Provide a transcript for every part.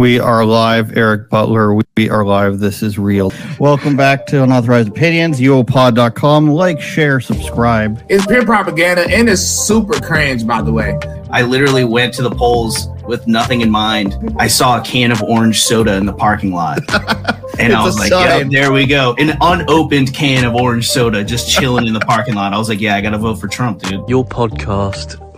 We are live. Eric Butler. We are live. This is real. Welcome back to Unauthorized Opinions, uopod.com. Like, share, subscribe. It's pure propaganda and it's super cringe, by the way. I literally went to the polls with nothing in mind. I saw a can of orange soda in the parking lot. And I was like, sign. yeah, there we go. An unopened can of orange soda just chilling in the parking lot. I was like, yeah, I got to vote for Trump, dude. Your podcast f-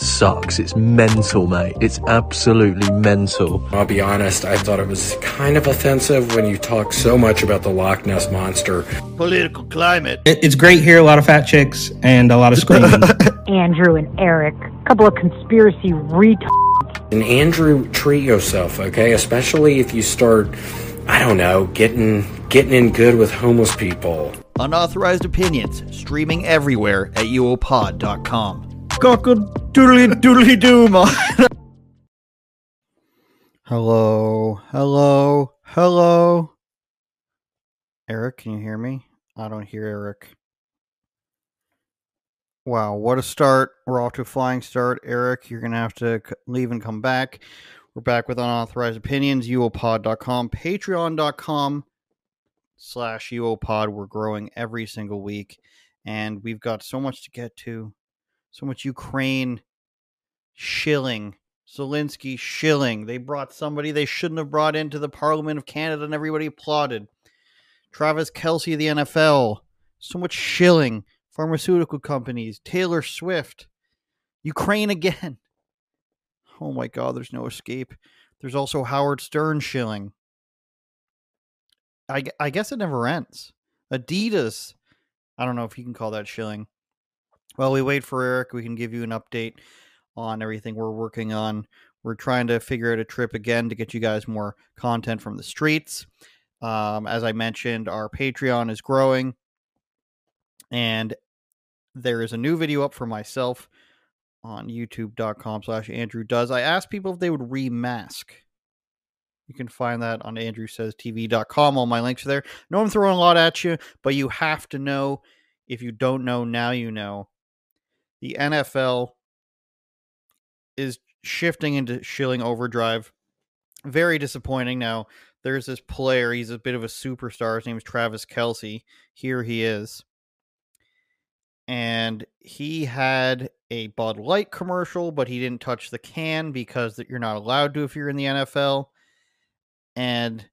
sucks. It's mental, mate. It's absolutely mental. I'll be honest, I thought it was kind of offensive when you talk so much about the Loch Ness Monster. Political climate. It- It's great here, a lot of fat chicks and a lot of screaming. Andrew and Eric, a couple of conspiracy retards. And Andrew, treat yourself, okay? Especially if you start, I don't know, getting getting in good with homeless people. Unauthorized Opinions, streaming everywhere at uopod.com. Cockle doodly doodly doo, man. Hello, hello, hello. Eric, can you hear me? I don't hear Eric. Wow, what a start. We're off to a flying start. Eric, you're going to have to leave and come back. We're back with Unauthorized Opinions, uopod.com, patreon.com slash uopod. We're growing every single week, and we've got so much to get to. So much Ukraine shilling. Zelensky shilling. They brought somebody they shouldn't have brought into the Parliament of Canada, and everybody applauded. Travis Kelce the NFL. So much shilling. Pharmaceutical companies. Taylor Swift. Ukraine again. Oh my God, there's no escape. There's also Howard Stern shilling. I, I guess it never ends. Adidas. I don't know if you can call that shilling. Well, we wait for Eric. We can give you an update on everything we're working on. We're trying to figure out a trip again to get you guys more content from the streets. Um, as I mentioned, our Patreon is growing, and there is a new video up for myself on youtube.com slash andrew does. I asked people if they would remask. You can find that on andrewsaystv.com all my links are there. No i'm throwing a lot at you but you have to know. If you don't know now you know. The nfl is shifting into shilling overdrive very disappointing now there's this player he's a bit of a superstar his name is travis kelce here he is and he had a Bud Light commercial, but he didn't touch the can because that you're not allowed to if you're in the NFL. And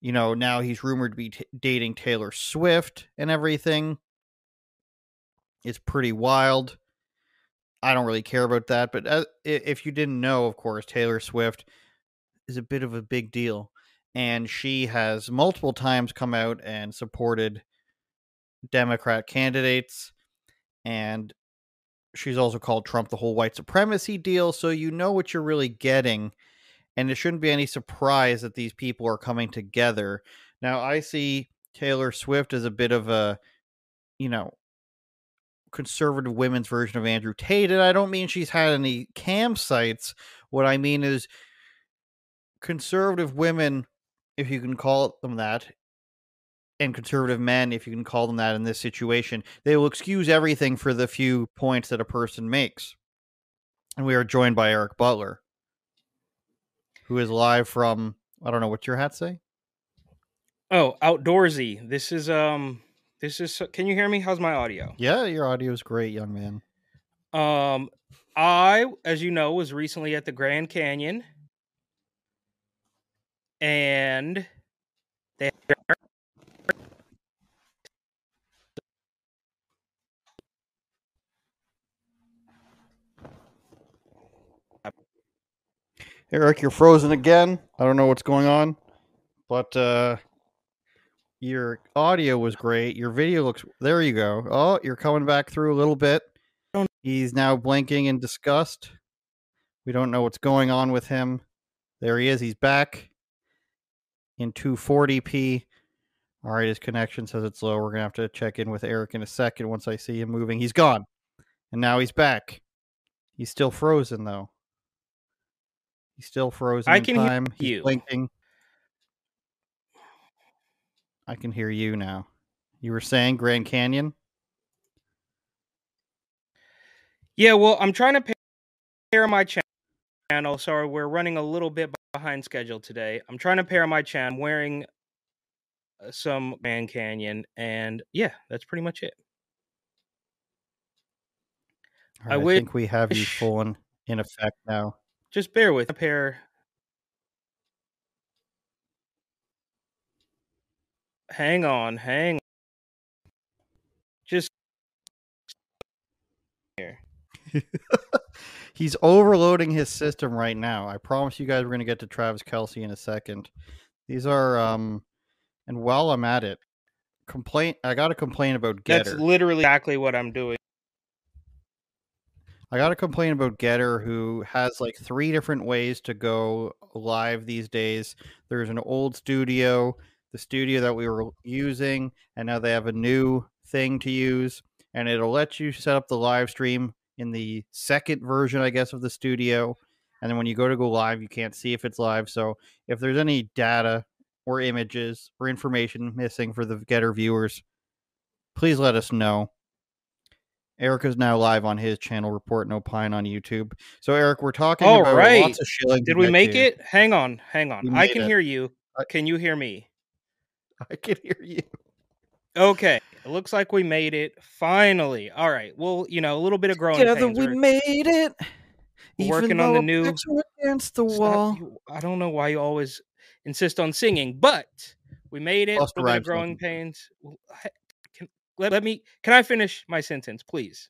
you know now he's rumored to be t- dating Taylor Swift and everything. It's pretty wild. I don't really care about that, but uh, i- if you didn't know, of course, Taylor Swift is a bit of a big deal, and she has multiple times come out and supported Democrat candidates and she's also called Trump the whole white supremacy deal. So you know what you're really getting, and it shouldn't be any surprise that these people are coming together. Now I see Taylor Swift as a bit of a, you know, conservative women's version of Andrew Tate, and I don't mean she's had any campsites. What I mean is conservative women, if you can call them that, and conservative men, if you can call them that in this situation, they will excuse everything for the few points that a person makes. And we are joined by Eric Butler, who is live from I don't know what your hat say. oh, outdoorsy. This is um this is can you hear me? How's my audio? Yeah, your audio is great, young man. Um I, as you know, was recently at the Grand Canyon and they Eric, you're frozen again. I don't know what's going on, but uh your audio was great. Your video looks there you go. Oh, you're coming back through a little bit. He's now blinking in disgust. We don't know what's going on with him. There he is. He's back in 240p. All right, his connection says it's low. We're going to have to check in with Eric in a second once I see him moving. He's gone. And now he's back. He's still frozen though. He's still frozen I can hear time. He's you. blinking. I can hear you now. You were saying Grand Canyon? Yeah, well, I'm trying to pair my cha- channel, Sorry, we're running a little bit behind schedule today. I'm trying to pair my channel. I'm wearing uh, some Grand Canyon, and yeah, that's pretty much it. I right, I wish- think we have you full in, in effect now. Just bear with. a Pair. Hang on, hang. Just here. He's overloading his system right now. I promise you guys we're gonna get to Travis Kelce in a second. These are um and while I'm at it, complaint I gotta complain about GETTR. That's literally exactly what I'm doing. I got to complain about GETTR, who has like three different ways to go live these days. There's an old studio, the studio that we were using, and now they have a new thing to use, and it'll let you set up the live stream in the second version, I guess, of the studio. And then when you go to go live, you can't see if it's live. So if there's any data or images or information missing for the GETTR viewers, please let us know. Eric is now live on his channel, Report and Opine on YouTube. So, Eric, we're talking All about right. lots of shilling. Did we make it? Hang on, hang on. I can it. hear you. Can you hear me? I can hear you. Okay. It looks like we made it finally. All right. Well, you know, a little bit of growing Together pains. we We're- made it. Working on the new- against the Stop- wall. I don't know why you always insist on singing, but we made it. Busta A little bit of growing pains. Can, let, let me. Can I finish my sentence, please?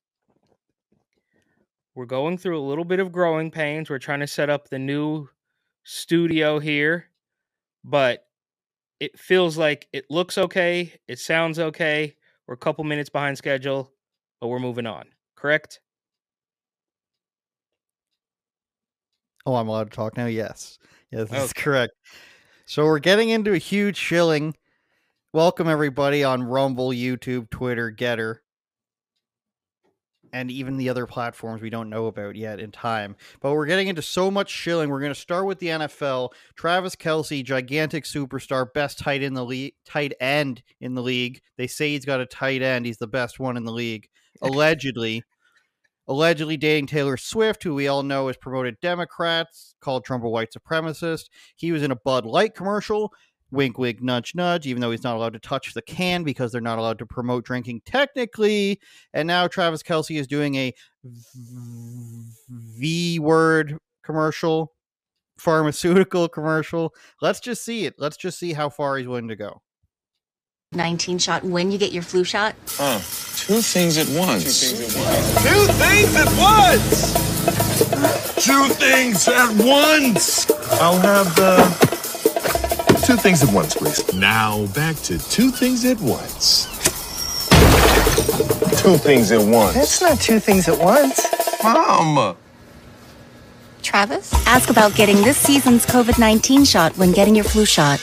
We're going through a little bit of growing pains. We're trying to set up the new studio here, but it feels like it looks okay. It sounds okay. We're a couple minutes behind schedule, but we're moving on. Correct? Oh, I'm allowed to talk now? Yes. Yes, that's Okay. correct. So, we're getting into a huge shilling. Welcome, everybody, on Rumble, YouTube, Twitter, GETTR, and even the other platforms we don't know about yet in time. But we're getting into so much shilling. We're going to start with the NFL. Travis Kelce, gigantic superstar, best tight in the league, tight end in the league. They say he's got a tight end. He's the best one in the league, allegedly. allegedly dating Taylor Swift, who we all know is promoted Democrats, called Trump a white supremacist. He was in a Bud Light commercial. Wink, wink, nudge, nudge, even though he's not allowed to touch the can because they're not allowed to promote drinking technically. And now Travis Kelce is doing a V word commercial, pharmaceutical commercial. Let's just see it. Let's just see how far he's willing to go. 19 shot when you get your flu shot. Two things at once. Two things at once! Two things at once! I'll have the two things at once, please. Now back to two things at once. Two things at once. That's not two things at once. Mom! Travis? Ask about getting this season's COVID 19 shot when getting your flu shot.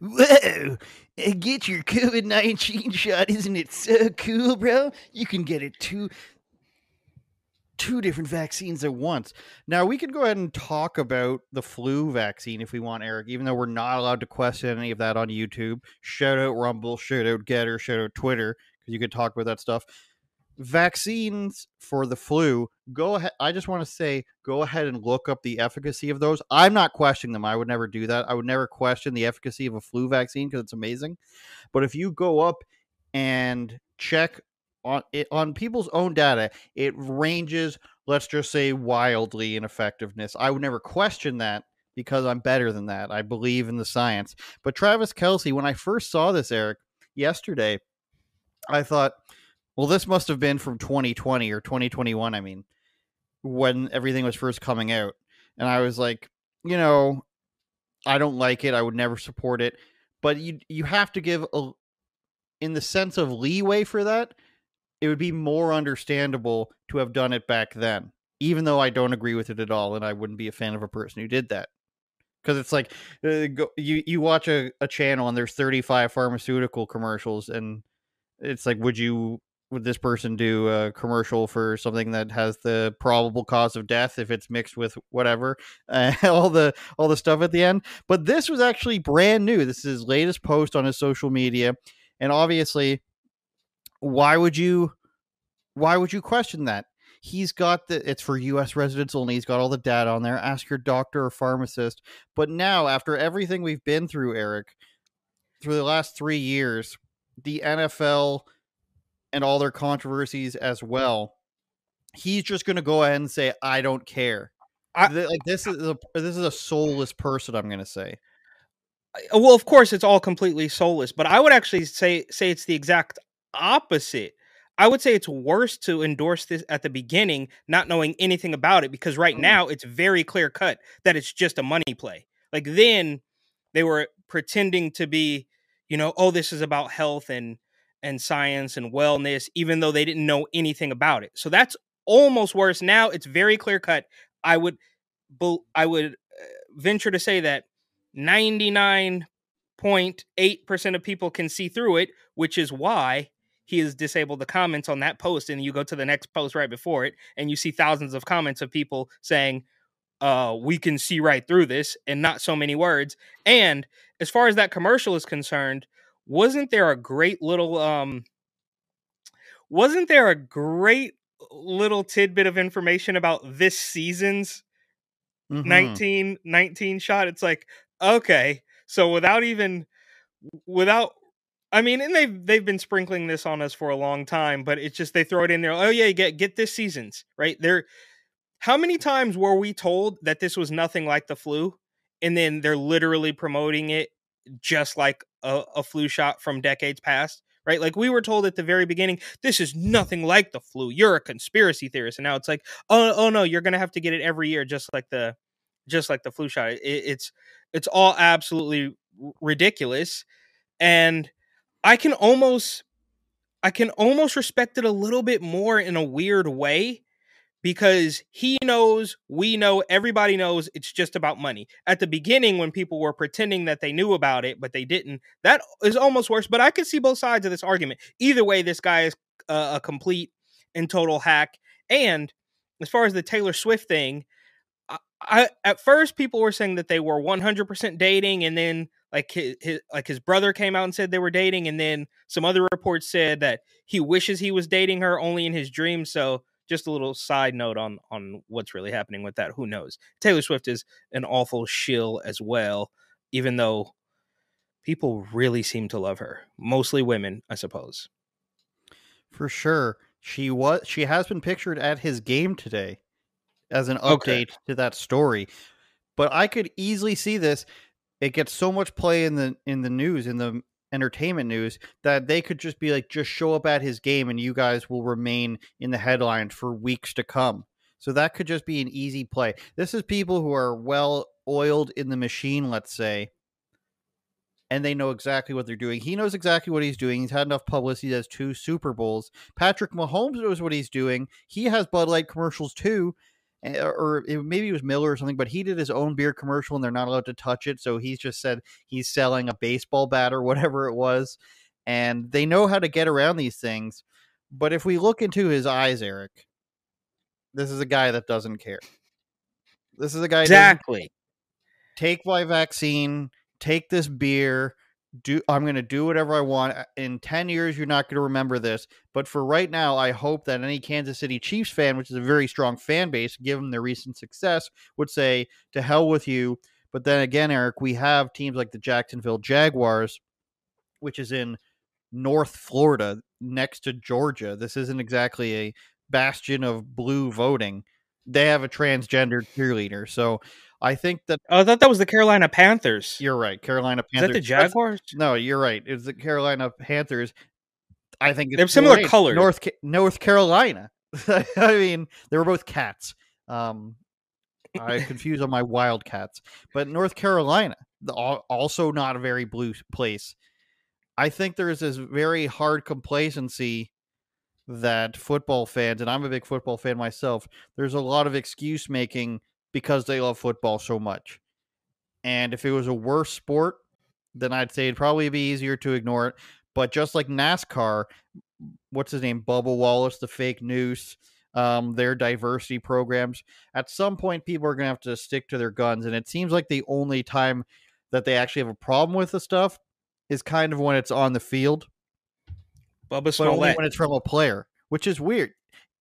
Whoa! Get your COVID 19 shot. Isn't it so cool, bro? You can get it two two different vaccines at once. Now, we could go ahead and talk about the flu vaccine if we want, Eric, even though we're not allowed to question any of that on YouTube. Shout out Rumble, shout out GETTR, shout out Twitter, because you could talk about that stuff. Vaccines for the flu, go ahead. I just want to say, go ahead and look up the efficacy of those. I'm not questioning them. I would never do that. I would never question the efficacy of a flu vaccine because it's amazing. But if you go up and check on it on people's own data, it ranges, let's just say, wildly in effectiveness. I would never question that because I'm better than that. I believe in the science. But Travis Kelce, when I first saw this, Eric, yesterday, I thought, well, this must have been from 2020 or 2021. I mean, when everything was first coming out. And I was like, you know, I don't like it. I would never support it. But you you have to give a in the sense of leeway for that, it would be more understandable to have done it back then. Even though I don't agree with it at all and I wouldn't be a fan of a person who did that. Cuz it's like uh, go, you you watch a, a channel and there's 35 pharmaceutical commercials and it's like would you would this person do a commercial for something that has the probable cause of death if it's mixed with whatever uh, all the all the stuff at the end but this was actually brand new this is his latest post on his social media and obviously why would you why would you question that he's got the it's for US residents only. He's got all the data on there. Ask your doctor or pharmacist. But now, after everything we've been through, Eric, through the last three years, the NFL and all their controversies as well, he's just going to go ahead and say, "I don't care." I- like this is a this is a soulless person. I'm going to say. Well, of course, it's all completely soulless, but I would actually say say it's the exact opposite. I would say it's worse to endorse this at the beginning, not knowing anything about it, because right Mm. now it's very clear cut that it's just a money play. Like then they were pretending to be, you know, oh, this is about health and and science and wellness, even though they didn't know anything about it. So that's almost worse. Now it's very clear cut. I would, I would uh, venture to say that ninety nine point eight percent of people can see through it, which is why he has disabled the comments on that post. And you go to the next post right before it, and you see thousands of comments of people saying, uh, we can see right through this and not so many words. And as far as that commercial is concerned, wasn't there a great little um wasn't there a great little tidbit of information about this season's Mhm. 19 19 shot? It's like, okay, so without even without I mean, and they've they've been sprinkling this on us for a long time, but it's just they throw it in there. Oh yeah, get get this season's right there. How many times were we told that this was nothing like the flu, and then they're literally promoting it just like a, a flu shot from decades past? Right, like we were told at the very beginning, this is nothing like the flu. You're a conspiracy theorist, and now it's like, oh, oh no, you're gonna have to get it every year, just like the, just like the flu shot. It, it's, it's all absolutely ridiculous, and I can almost I can almost respect it a little bit more in a weird way because he knows, we know, everybody knows it's just about money. At the beginning when people were pretending that they knew about it but they didn't, that is almost worse, but I can see both sides of this argument. Either way this guy is uh, a complete and total hack and as far as the Taylor Swift thing, I, I at first people were saying that they were 100% dating and then like his, his like his brother came out and said they were dating and then some other reports said that he wishes he was dating her only in his dreams so just a little side note on on what's really happening with that who knows taylor swift is an awful shill as well even though people really seem to love her mostly women i suppose For sure. She was she has been pictured at his game today as an update Okay. to that story. But I could easily see this. It gets so much play in the in the news, in the entertainment news, that they could just be like, just show up at his game and you guys will remain in the headlines for weeks to come. So that could just be an easy play. This is people who are well oiled in the machine, let's say, and they know exactly what they're doing. He knows exactly what he's doing. He's had enough publicity. He has two Super Bowls. Patrick Mahomes knows what he's doing. He has Bud Light commercials too, Eh, or it, maybe it was Miller or something. But he did his own beer commercial, and they're not allowed to touch it. So he's just said he's selling a baseball bat or whatever it was, and they know how to get around these things. But if we look into his eyes, Eric, this is a guy that doesn't care. This is a guy exactly take my vaccine, take this beer, do I'm going to do whatever I want. Uh, in 10 years you're not going to remember this, but for right now I hope that any Kansas City Chiefs fan, which is a very strong fan base given their recent success, would say to hell with you. But then again, Eric, we have teams like the Jacksonville Jaguars which is in North Florida next to Georgia. This isn't exactly a bastion of blue voting. They have a transgender cheerleader. So I think that oh, i thought that was the carolina panthers you're right. Carolina is Panthers. that the jaguars No, you're right. It's the Carolina Panthers. I think it's They have similar great. colors. North North Carolina. I mean, they were both cats. Um, I confuse on my Wildcats, but North Carolina, the, also not a very blue place. I think there is this very hard complacency that football fans, and I'm a big football fan myself. There's a lot of excuse making because they love football so much. And if it was a worse sport, then I'd say it'd probably be easier to ignore it. But just like NASCAR, what's his name? Bubba Wallace, the fake news, um, their diversity programs. At some point, people are going to have to stick to their guns. And it seems like the only time that they actually have a problem with the stuff is kind of when it's on the field, bubba but only when it's from a player, which is weird.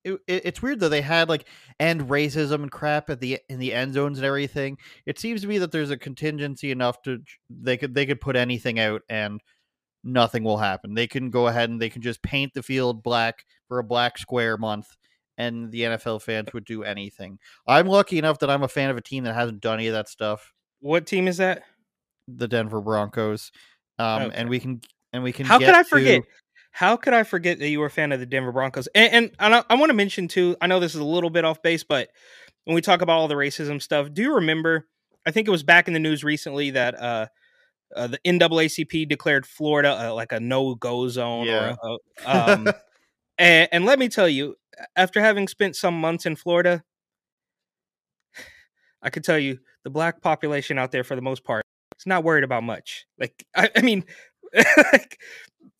It, it- it's weird though. They had like end racism and crap at the in the end zones and everything. It seems to me that there's a contingency enough to they could they could put anything out and nothing will happen. They can go ahead and they can just paint the field black for a black square month and the NFL fans would do anything. I'm lucky enough that I'm a fan of a team that hasn't done any of that stuff. What team is that? The Denver Broncos. Um Okay. and we can and we can How get could I to- forget? How could I forget that you were a fan of the Denver Broncos? And and, and I, I want to mention too. I know this is a little bit off base, but when we talk about all the racism stuff, do you remember? I think it was back in the news recently that uh, uh the NAACP declared Florida uh, like a no go zone. Yeah. Or a- um, and, and let me tell you, after having spent some months in Florida, I could tell you the black population out there for the most part is not worried about much. Like I, I mean, like,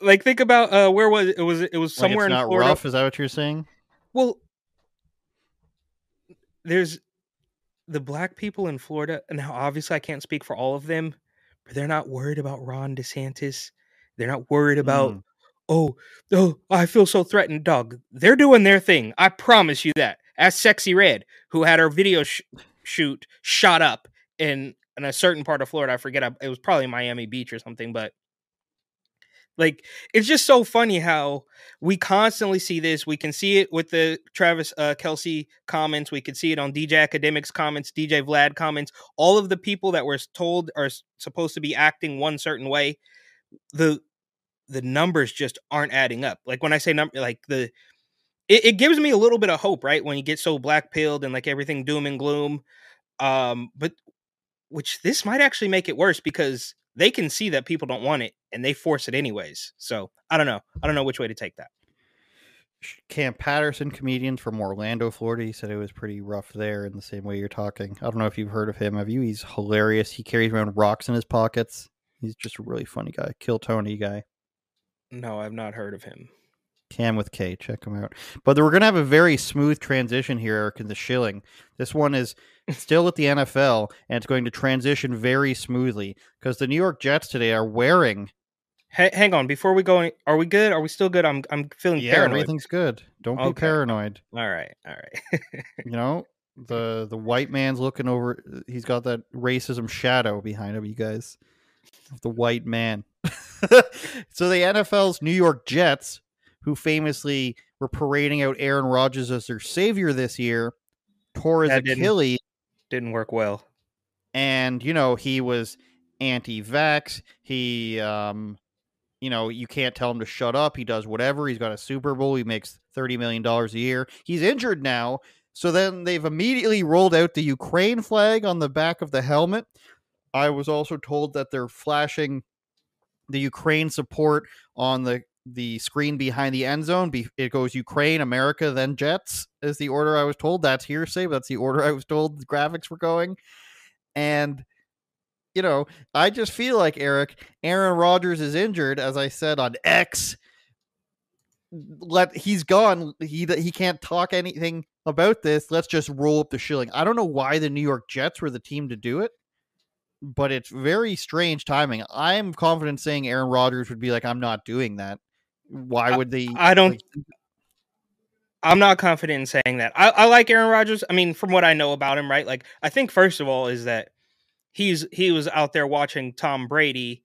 like think about uh where was it? It was it was like, somewhere it's in not Florida. rough, is that what you're saying? Well, there's the black people in Florida, and now obviously I can't speak for all of them, but they're not worried about Ron DeSantis. They're not worried about, Mm. oh, oh, I feel so threatened, dog. They're doing their thing. I promise you that. As Sexyy Red, who had her video sh- shoot shot up in in a certain part of Florida, I forget. It was probably Miami Beach or something, but like it's just so funny how we constantly see this. We can see it with the Travis uh, Kelce comments. We can see it on DJ Akademiks comments, DJ Vlad comments. All of the people that were told are supposed to be acting one certain way. The the numbers just aren't adding up. Like when I say number, like the it, it gives me a little bit of hope, right? When you get so black pilled and like everything doom and gloom. Um, but which this might actually make it worse because they can see that people don't want it and they force it anyways. So I don't know. I don't know which way to take that. Kam Patterson, comedian from Orlando, Florida. He said it was pretty rough there in the same way you're talking. I don't know if you've heard of him. Have you? He's hilarious. He carries around rocks in his pockets. He's just a really funny guy. Kill Tony guy. No, I've not heard of him. Cam with K. Check him out. But we're going to have a very smooth transition here, Eric, in the shilling. This one is still at the NFL, and it's going to transition very smoothly because the New York Jets today are wearing. Hey, hang on, before we go, are we good? Are we still good? I'm I'm feeling Yeah, paranoid. everything's good. Don't be paranoid. All right, all right. You know, the the white man's looking over. He's got that racism shadow behind him. You guys, the white man. so the NFL's New York Jets, who famously were parading out Aaron Rodgers as their savior this year, tore his That didn't- Achilles, Didn't work well. and you know he was anti-vax. He, um, you know, you can't tell him to shut up. He does whatever. He's got a Super Bowl. He makes thirty million dollars a year. He's injured now, so then they've immediately rolled out the Ukraine flag on the back of the helmet. I was also told that they're flashing the Ukraine support on the the screen behind the end zone. It goes Ukraine, America, then Jets is the order I was told. That's hearsay, but that's the order I was told the graphics were going. And you know, I just feel like Eric, Aaron Rodgers is injured, as I said on X. Let he's gone. He he can't talk anything about this. Let's just roll up the shilling. I don't know why the New York Jets were the team to do it, but it's very strange timing. I'm confident saying Aaron Rodgers would be like, I'm not doing that. Why would they? I don't. like, I'm not confident in saying that. I, I like Aaron Rodgers. I mean, from what I know about him, right? Like, I think first of all is that he's he was out there watching Tom Brady,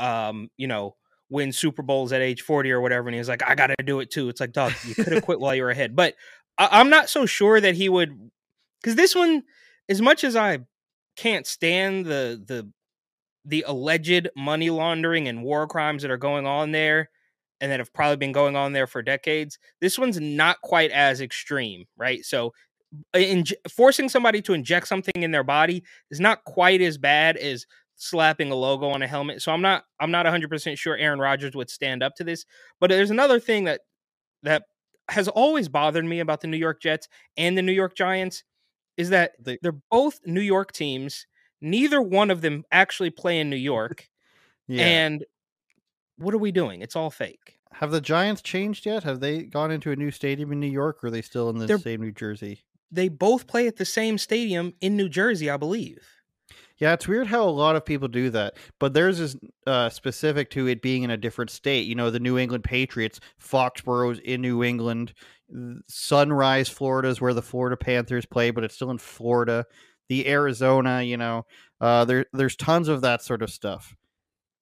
um, you know, win Super Bowls at age 40 or whatever, and he was like, I got to do it too. It's like, dog, you could have quit while you were ahead. But I, I'm not so sure that he would, because this one, as much as I can't stand the the the alleged money laundering and war crimes that are going on there and that have probably been going on there for decades. This one's not quite as extreme, right? So, in, forcing somebody to inject something in their body is not quite as bad as slapping a logo on a helmet. So I'm not I'm not 100% sure Aaron Rodgers would stand up to this. But there's another thing that that has always bothered me about the New York Jets and the New York Giants is that They- they're both New York teams. Neither one of them actually play in New York. yeah. And what are we doing? It's all fake. Have the Giants changed yet? Have they gone into a new stadium in New York, or are they still in the They're- same New Jersey? They both play at the same stadium in New Jersey, I believe. Yeah, it's weird how a lot of people do that, but theirs is uh, specific to it being in a different state. You know, the New England Patriots, Foxborough's in New England, Sunrise, Florida is where the Florida Panthers play, but it's still in Florida. The Arizona, you know, uh, there there's tons of that sort of stuff,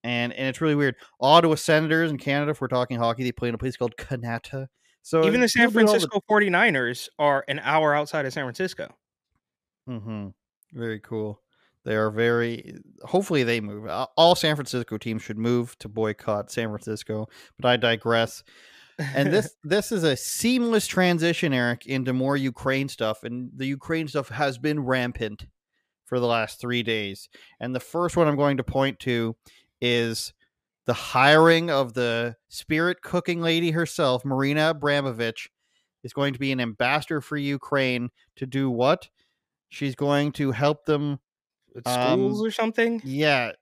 and and it's really weird. Ottawa Senators in Canada, if we're talking hockey, they play in a place called Kanata. So Even the San all the- Francisco 49ers are an hour outside of San Francisco. Mm-hmm. Very cool. They are very. Hopefully, they move. All San Francisco teams should move to boycott San Francisco. But I digress. And this this is a seamless transition, Eric, into more Ukraine stuff. And the Ukraine stuff has been rampant for the last three days. And the first one I'm going to point to is the hiring of the spirit cooking lady herself, Marina Abramović, is going to be an ambassador for Ukraine to do what? She's going to help them With schools Um, or something. yeah,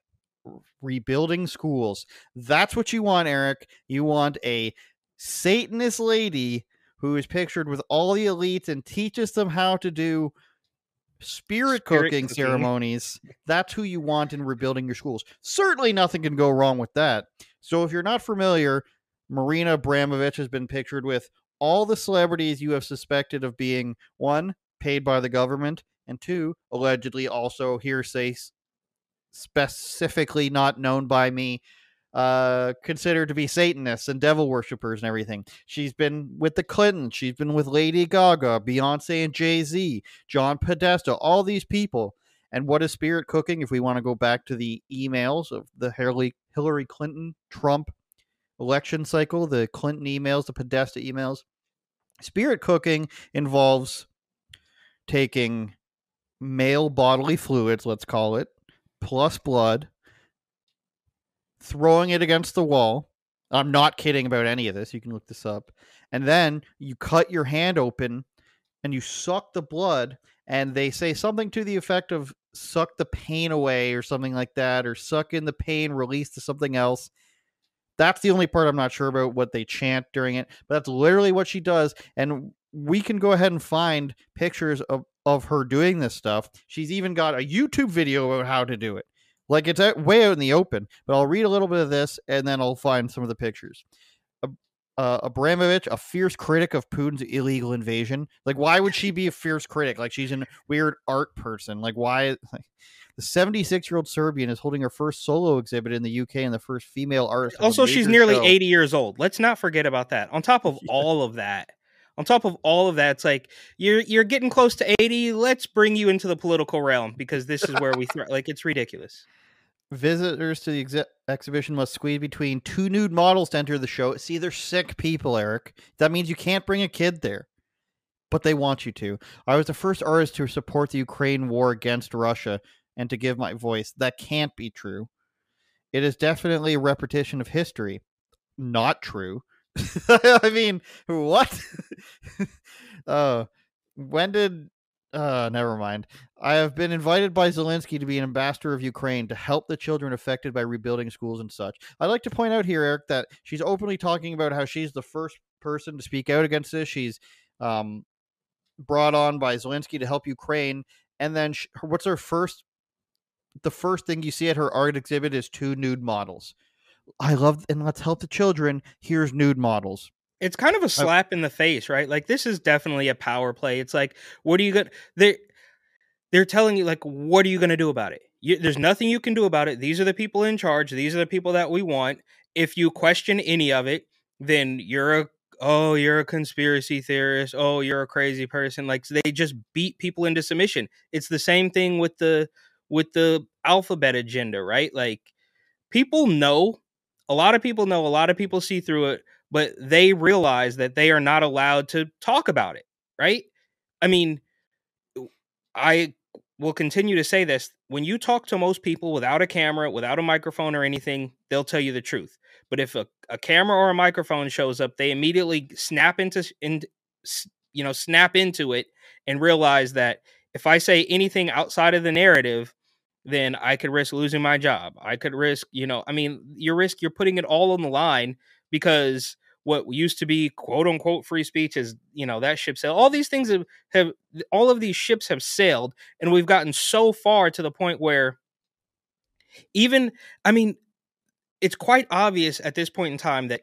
rebuilding schools. That's what you want, Eric. You want a Satanist lady who is pictured with all the elites and teaches them how to do spirit, Spirit cooking, cooking. ceremonies. That's who you want in rebuilding your schools. Certainly nothing can go wrong with that. So if you're not familiar, Marina Abramović has been pictured with all the celebrities you have suspected of being one, paid by the government, and two, allegedly also hearsay specifically not known by me uh considered to be satanists and devil worshippers and everything. She's been with the clintons she's been with lady gaga beyonce and jay-z john podesta all these people. And what is spirit cooking if we want to go back to the emails of the hillary, hillary clinton trump election cycle the clinton emails the podesta emails. Spirit cooking involves taking male bodily fluids let's call it plus blood throwing it against the wall. I'm not kidding about any of this. You can look this up. And then you cut your hand open and you suck the blood. And they say something to the effect of suck the pain away or something like that, or suck in the pain, release to something else. That's the only part I'm not sure about what they chant during it, but that's literally what she does. And we can go ahead and find pictures of, of her doing this stuff. She's even got a YouTube video about how to do it. Like it's out, way out in the open. But I'll read a little bit of this and then I'll find some of the pictures. Uh, Abramović, a fierce critic of Putin's illegal invasion. Like, why would she be a fierce critic? Like, she's a weird art person. Like, why? Like, the 76 year old Serbian is holding her first solo exhibit in the UK and the first female artist. Also, she's nearly show. 80 years old. Let's not forget about that. On top of all of that, on top of all of that, it's like you're you're getting close to 80. Let's bring you into the political realm because this is where we thrive. like it's ridiculous. Visitors to the exhi- exhibition must squeeze between two nude models to enter the show. See, they're sick people, Eric. That means you can't bring a kid there, but they want you to. I was the first artist to support the Ukraine war against Russia and to give my voice. That can't be true. It is definitely a repetition of history. Not true. I mean, what? uh, when did uh, never mind. I have been invited by Zelensky to be an ambassador of Ukraine to help the children affected by rebuilding schools and such. I'd like to point out here, Eric, that she's openly talking about how she's the first person to speak out against this. She's um, brought on by Zelensky to help Ukraine, and then sh- her- what's her first? The first thing you see at her art exhibit is two nude models. I love and let's help the children. Here's nude models. It's kind of a slap in the face, right? Like this is definitely a power play. It's like, what are you going? They they're telling you like, what are you going to do about it? You, there's nothing you can do about it. These are the people in charge. These are the people that we want. If you question any of it, then you're a oh you're a conspiracy theorist. Oh you're a crazy person. Like they just beat people into submission. It's the same thing with the with the alphabet agenda, right? Like people know a lot of people know a lot of people see through it but they realize that they are not allowed to talk about it right i mean i will continue to say this when you talk to most people without a camera without a microphone or anything they'll tell you the truth but if a, a camera or a microphone shows up they immediately snap into in, you know snap into it and realize that if i say anything outside of the narrative then I could risk losing my job. I could risk, you know, I mean, you risk you're putting it all on the line because what used to be quote unquote free speech is, you know, that ship sailed. All these things have, have all of these ships have sailed, and we've gotten so far to the point where even I mean, it's quite obvious at this point in time that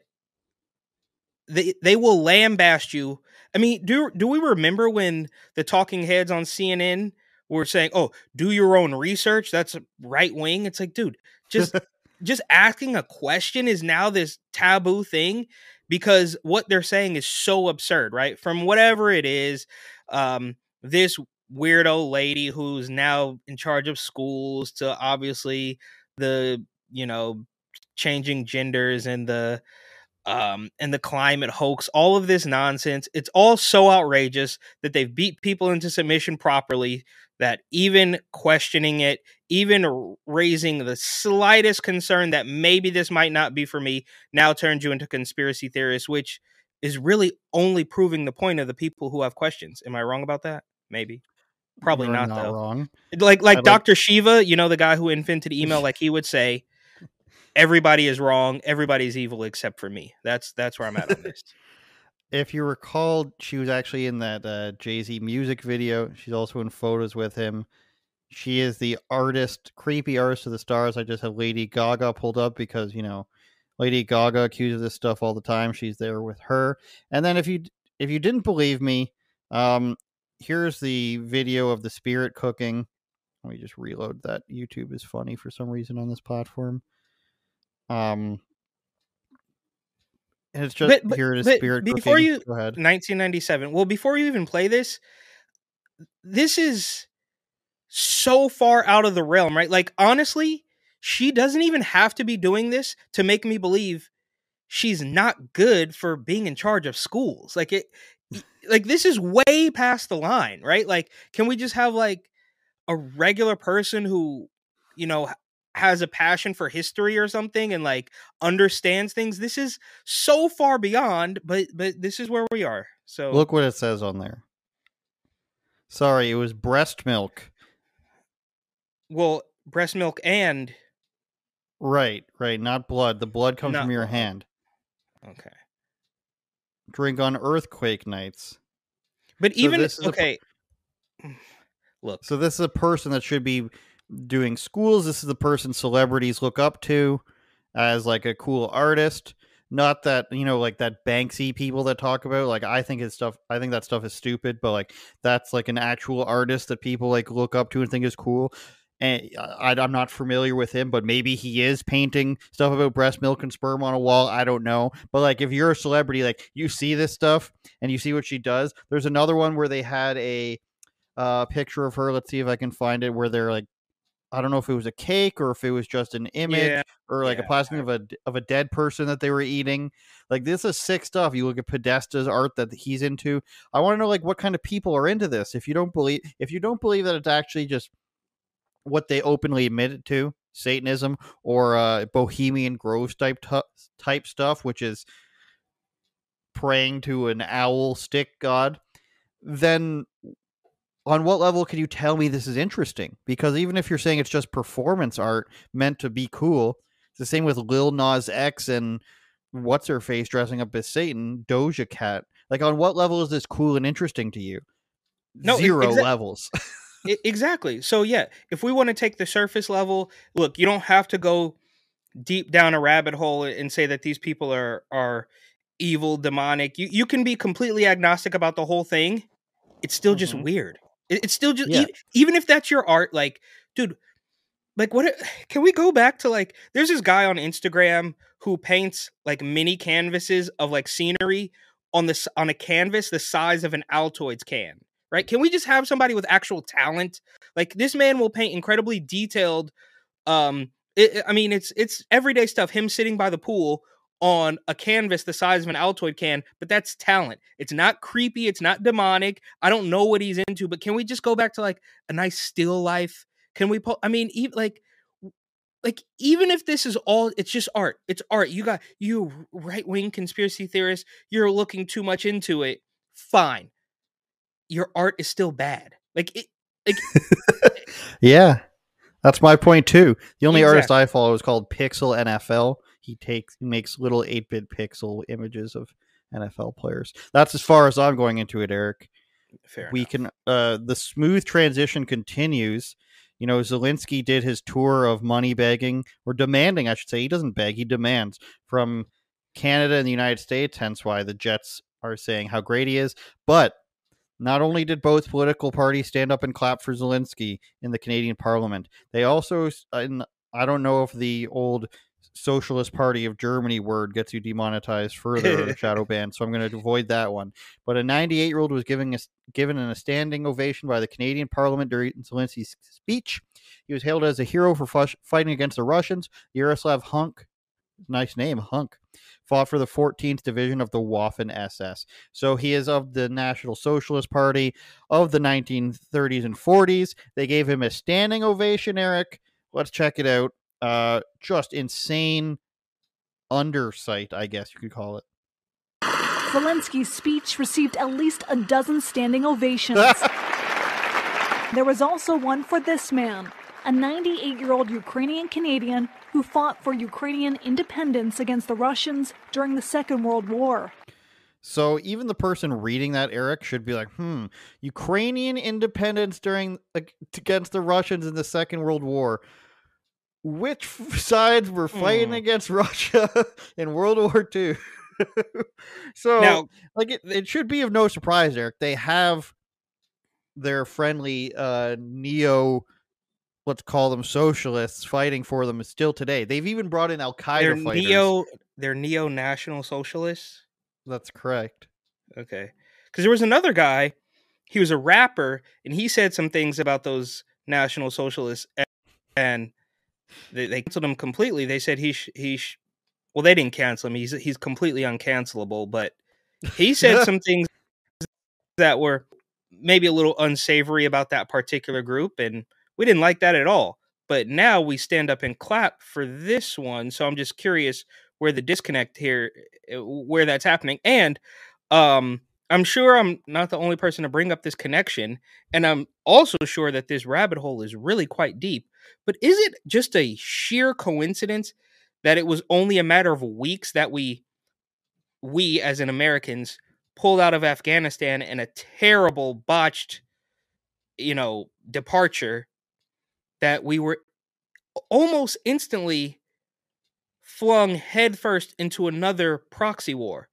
they they will lambaste you. I mean, do do we remember when the talking heads on CNN were saying, "Oh, do your own research. That's right wing." It's like, dude, just just asking a question is now this taboo thing because what they're saying is so absurd, right? From whatever it is, um, this weirdo lady who's now in charge of schools to obviously the you know changing genders and the um and the climate hoax all of this nonsense it's all so outrageous that they've beat people into submission properly that even questioning it even raising the slightest concern that maybe this might not be for me now turns you into conspiracy theorists which is really only proving the point of the people who have questions. Am i wrong about that? Maybe. Probably You're not, not though. wrong. like like dr shiva you know the guy who invented email like he would say everybody is wrong. Everybody's evil except for me. That's that's where i'm at on this If you recall, she was actually in that uh, Jay Z music video. She's also in photos with him. She is the artist, creepy artist of the stars. I just have Lady Gaga pulled up because you know, Lady Gaga accuses this stuff all the time. She's there with her. And then if you if you didn't believe me, um, here's the video of the spirit cooking. Let me just reload that. YouTube is funny for some reason on this platform. Um, and it's just But- but- here it is. but Spirit before cooking. you Go ahead. 1997 well before you even play this this is so far out of the realm right like honestly she doesn't even have to be doing this to make me believe she's not good for being in charge of schools like it like this is way past the line right like can we just have like a regular person who you know has a passion for history or something and like understands things this is so far beyond but but this is where we are so Look what it says on there. Sorry, it was breast milk. well breast milk and Right, right, not blood. The blood comes Not from your hand. okay Drink on earthquake nights. but So even is a- okay look So this is a person that should be doing schools. This is the person celebrities look up to as like a cool artist. Not that you know, like that Banksy people that talk about. Like I think his stuff. I think that stuff is stupid. But like that's like an actual artist that people like look up to and think is cool. And I, I'm not familiar with him, but maybe he is painting stuff about breast milk and sperm on a wall. I don't know. But like, if you're a celebrity, like you see this stuff and you see what she does. There's another one where they had a uh, picture of her. Let's see if I can find it. Where they're like, I don't know if it was a cake or if it was just an image Yeah, or like a plastic of a of a dead person that they were eating. Like this is sick stuff. You look at Podesta's art that he's into. I want to know like what kind of people are into this. If you don't believe, if you don't believe that it's actually just what they openly admitted to, Satanism or uh, Bohemian Grove type tu- type stuff, which is praying to an owl stick god, then on what level can you tell me this is interesting? Because even if you're saying it's just performance art meant to be cool, it's the same with Lil Nas X and what's her face dressing up as Satan, Doja Cat. Like, on what level is this cool and interesting to you? No, Zero exa- levels. Exactly. So yeah, if we want to take the surface level, look, you don't have to go deep down a rabbit hole and say that these people are are evil, demonic. You you can be completely agnostic about the whole thing. It's still just Mhm. weird. It- It's still just Yeah. e- even if that's your art, like, dude, like what? Can we go back to like? There's this guy on Instagram who paints like mini canvases of like scenery on this on a canvas the size of an Altoids can. Right? Can we just have somebody with actual talent? Like this man will paint incredibly detailed. Um, it, I mean, it's it's everyday stuff. Him sitting by the pool on a canvas the size of an Altoid can, but that's talent. It's not creepy. It's not demonic. I don't know what he's into, but can we just go back to like a nice still life? Can we? Po- I mean, even like like even if this is all it's just art it's art you got you right-wing conspiracy theorists you're looking too much into it fine your art is still bad like it like yeah, that's my point too. The only artist I follow is called Pixel NFL. He takes he makes little eight bit pixel images of NFL players. That's as far as I'm going into it, Eric. fair we enough. can uh the smooth transition continues You know, Zelensky did his tour of money begging or demanding, I should say. He doesn't beg, he demands from Canada and the United States, hence why the Jets are saying how great he is. But not only did both political parties stand up and clap for Zelensky in the Canadian Parliament, they also, and I don't know if the old Socialist Party of Germany word gets you demonetized further shadow banned, so I'm going to avoid that one. But a 98 year old was giving a, given a standing ovation by the Canadian Parliament during Zelensky's speech. He was hailed as a hero for fush, fighting against the Russians. Yaroslav Hunk, nice name, Hunk, fought for the 14th Division of the Waffen SS. So he is of the National Socialist Party of the 1930s and 40s. They gave him a standing ovation, Eric. Let's check it out. Uh, just insane undersight, I guess you could call it. Zelensky's speech received at least a dozen standing ovations. there was also one for this man, a 98 year old Ukrainian Canadian who fought for Ukrainian independence against the Russians during the Second World War. So even the person reading that, Eric, should be like, "Hmm, Ukrainian independence during against the Russians in the Second World War which sides were fighting Hmm. against Russia in World War II. so, Now- like, it, it should be of no surprise, Eric. They have their friendly uh, neo, let's call them socialists, fighting for them still today. They've even brought in Al Qaeda fighters. neo. They're neo national socialists. That's correct. Okay, because there was another guy. He was a rapper, and he said some things about those national socialists, and they, they canceled him completely. They said he sh- he sh- well, they didn't cancel him. He's he's completely uncancelable, but he said some things that were maybe a little unsavory about that particular group, and we didn't like that at all. But now we stand up and clap for this one. So I'm just curious where the disconnect here, uh, where that's happening, and um, I'm sure I'm not the only person to bring up this connection, and I'm also sure that this rabbit hole is really quite deep. But is it just a sheer coincidence that it was only a matter of weeks that we, we as in Americans, pulled out of Afghanistan in a terrible botched, you know, departure that we were almost instantly flung headfirst into another proxy war.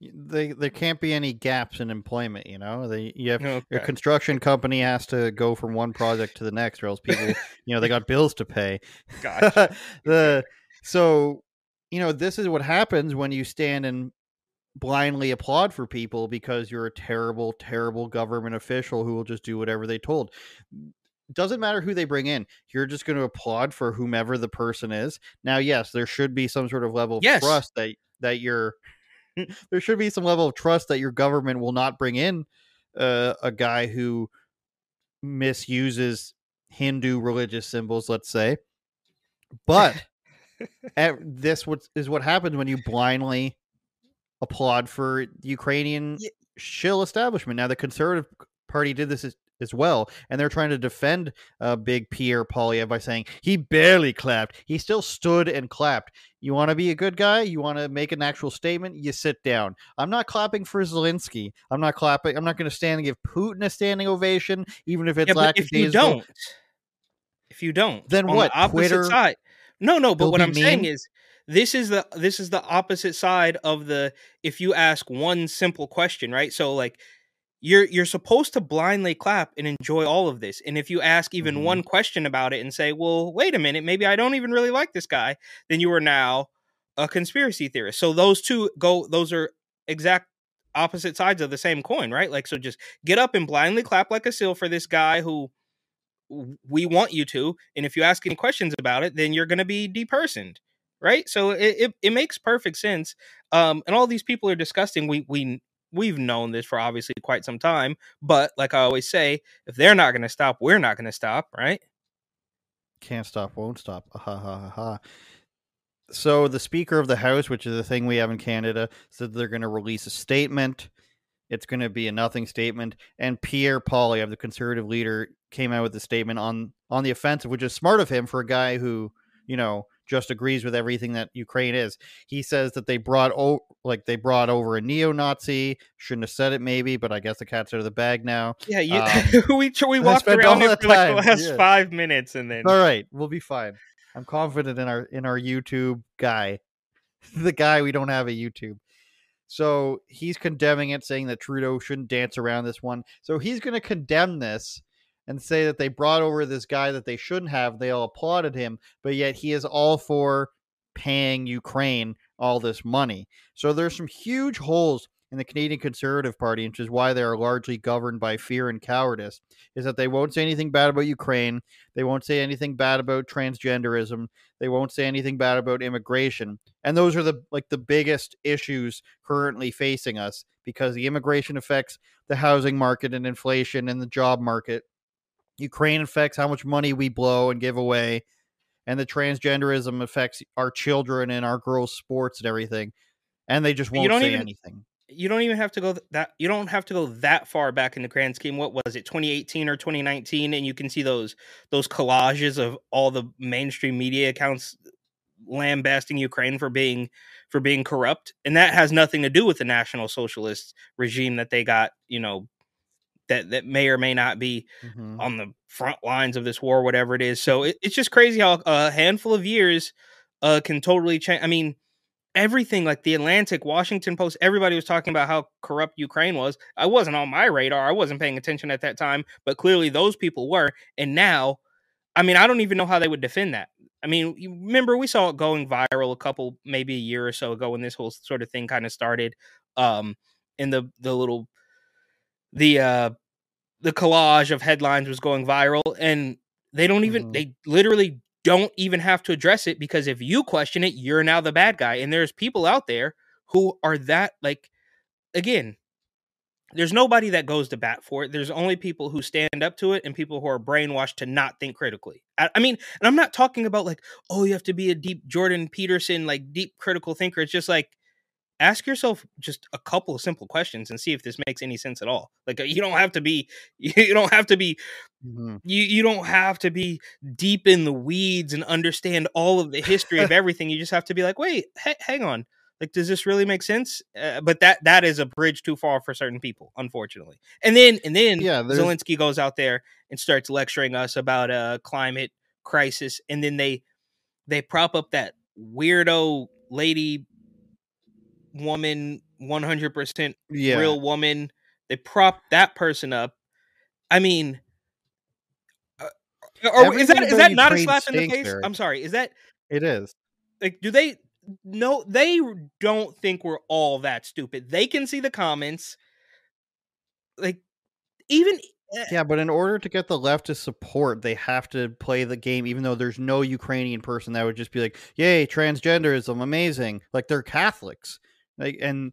They, there can't be any gaps in employment, you know. They you have your construction company has to go from one project to the next, or else people, you know, they got bills to pay. Gotcha. the so you know this is what happens when you stand and blindly applaud for people because you're a terrible terrible government official who will just do whatever they told doesn't matter who they bring in you're just going to applaud for whomever the person is now yes there should be some sort of level of Yes. trust that that you're there should be some level of trust that your government will not bring in uh, a guy who misuses hindu religious symbols let's say but ev- this what is what happens when you blindly applaud for the Ukrainian shill establishment. Now the Conservative Party did this as, well, and they're trying to defend uh, Big Pierre Poilievre by saying he barely clapped. He still stood and clapped. You want to be a good guy? You want to make an actual statement? You sit down. I'm not clapping for Zelensky. I'm not clapping. I'm not going to stand and give Putin a standing ovation, even if it's Yeah, if you don't, if you don't, Then on what? The opposite Twitter side. No, no. But what I'm saying is, this is the this is the opposite side of the. If you ask one simple question, right? So like, you're you're supposed to blindly clap and enjoy all of this, and if you ask even Mhm. one question about it and say, "Well, wait a minute, maybe I don't even really like this guy," then you are now a conspiracy theorist. So those two go. Those are exact opposite sides of the same coin, right? Like, so just get up and blindly clap like a seal for this guy who we want you to. And if you ask any questions about it, then you're going to be depersoned, right? So it, it, it makes perfect sense. Um, and all these people are disgusting. We, we, we've known this for obviously quite some time. But like I always say, if they're not going to stop, we're not going to stop, right? Can't stop, won't stop. Ah, Ha ha ha ha. So the Speaker of the House, which is the thing we have in Canada, said they're going to release a statement. It's going to be a nothing statement. And Pierre Poilievre, the Conservative leader, came out with a statement on on the offensive, which is smart of him for a guy who you know just agrees with everything that Ukraine is. He says that they brought o- like they brought over a neo-Nazi. Shouldn't have said it maybe, but I guess the cat's out of the bag now. Yeah, you, Um, we we walked around it for like the last yeah. five minutes, and then All right, we'll be fine. I'm confident in our in our YouTube guy, the guy we don't have a YouTube. So he's condemning it, saying that Trudeau shouldn't dance around this one. So he's going to condemn this and say that they brought over this guy that they shouldn't have. They all applauded him, but yet he is all for paying Ukraine all this money. So there's some huge holes in the Canadian Conservative Party, which is why they are largely governed by fear and cowardice. Is that they won't say anything bad about Ukraine, they won't say anything bad about transgenderism, they won't say anything bad about immigration, and those are the like the biggest issues currently facing us because the immigration affects the housing market and inflation and the job market. Ukraine affects how much money we blow and give away, and the transgenderism affects our children and our girls' sports and everything. And they just But you won't don't say even- anything. you don't even have to go that you don't have to go that far back in the grand scheme what was it 2018 or 2019 and you can see those those collages of all the mainstream media accounts lambasting ukraine for being for being corrupt and that has nothing to do with the national socialist regime that they got you know that that may or may not be Mhm. on the front lines of this war whatever it is so it, it's just crazy how a handful of years uh can totally change i mean everything like the Atlantic, Washington Post, everybody was talking about how corrupt Ukraine was. I wasn't on my radar. I wasn't paying attention at that time, but clearly those people were. And now, I mean, I don't even know how they would defend that. I mean, you remember we saw it going viral a couple, maybe a year or so ago when this whole sort of thing kind of started. Um, in the the little the uh the collage of headlines was going viral, and they don't even Mhm. they literally don't even have to address it because if you question it, you're now the bad guy. And there's people out there who are that like again, there's nobody that goes to bat for it. There's only people who stand up to it and people who are brainwashed to not think critically. I, I mean, and I'm not talking about like, oh, you have to be a deep Jordan Peterson, like deep critical thinker. It's just like ask yourself just a couple of simple questions and see if this makes any sense at all. Like you don't have to be you don't have to be Mhm. you you don't have to be deep in the weeds and understand all of the history of everything. You just have to be like, wait, ha- hang on, like, does this really make sense? Uh, but that that is a bridge too far for certain people, unfortunately. And then and then Yeah, there's- Zelensky goes out there and starts lecturing us about a climate crisis, and then they they prop up that weirdo lady woman 100% Yeah. real woman they prop that person up i mean uh, or is that is that not a slap in the face Eric. i'm sorry is that It is. like do they no they don't think we're all that stupid they can see the comments like even eh, Yeah, but in order to get the leftist support, they have to play the game, even though there's no Ukrainian person that would just be like, "Yay, transgenderism, amazing!" Like they're Catholics, like, and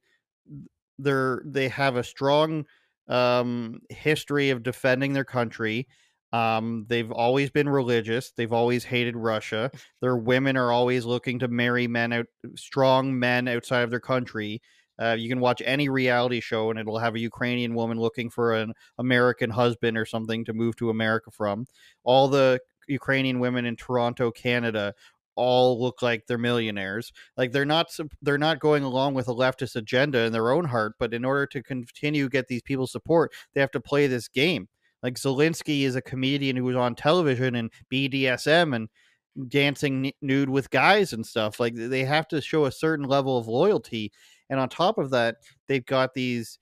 they're they have a strong um, history of defending their country. Um, they've always been religious. They've always hated Russia. Their women are always looking to marry men out, strong men outside of their country. Uh, you can watch any reality show, and it'll have a Ukrainian woman looking for an American husband or something to move to America from. All the Ukrainian women in Toronto, Canada, all look like they're millionaires. Like they're not they're not going along with a leftist agenda in their own heart, but in order to continue get these people support, they have to play this game. Like Zelensky is a comedian who was on television and BDSM and dancing nude with guys and stuff. Like they have to show a certain level of loyalty. And on top of that, they've got these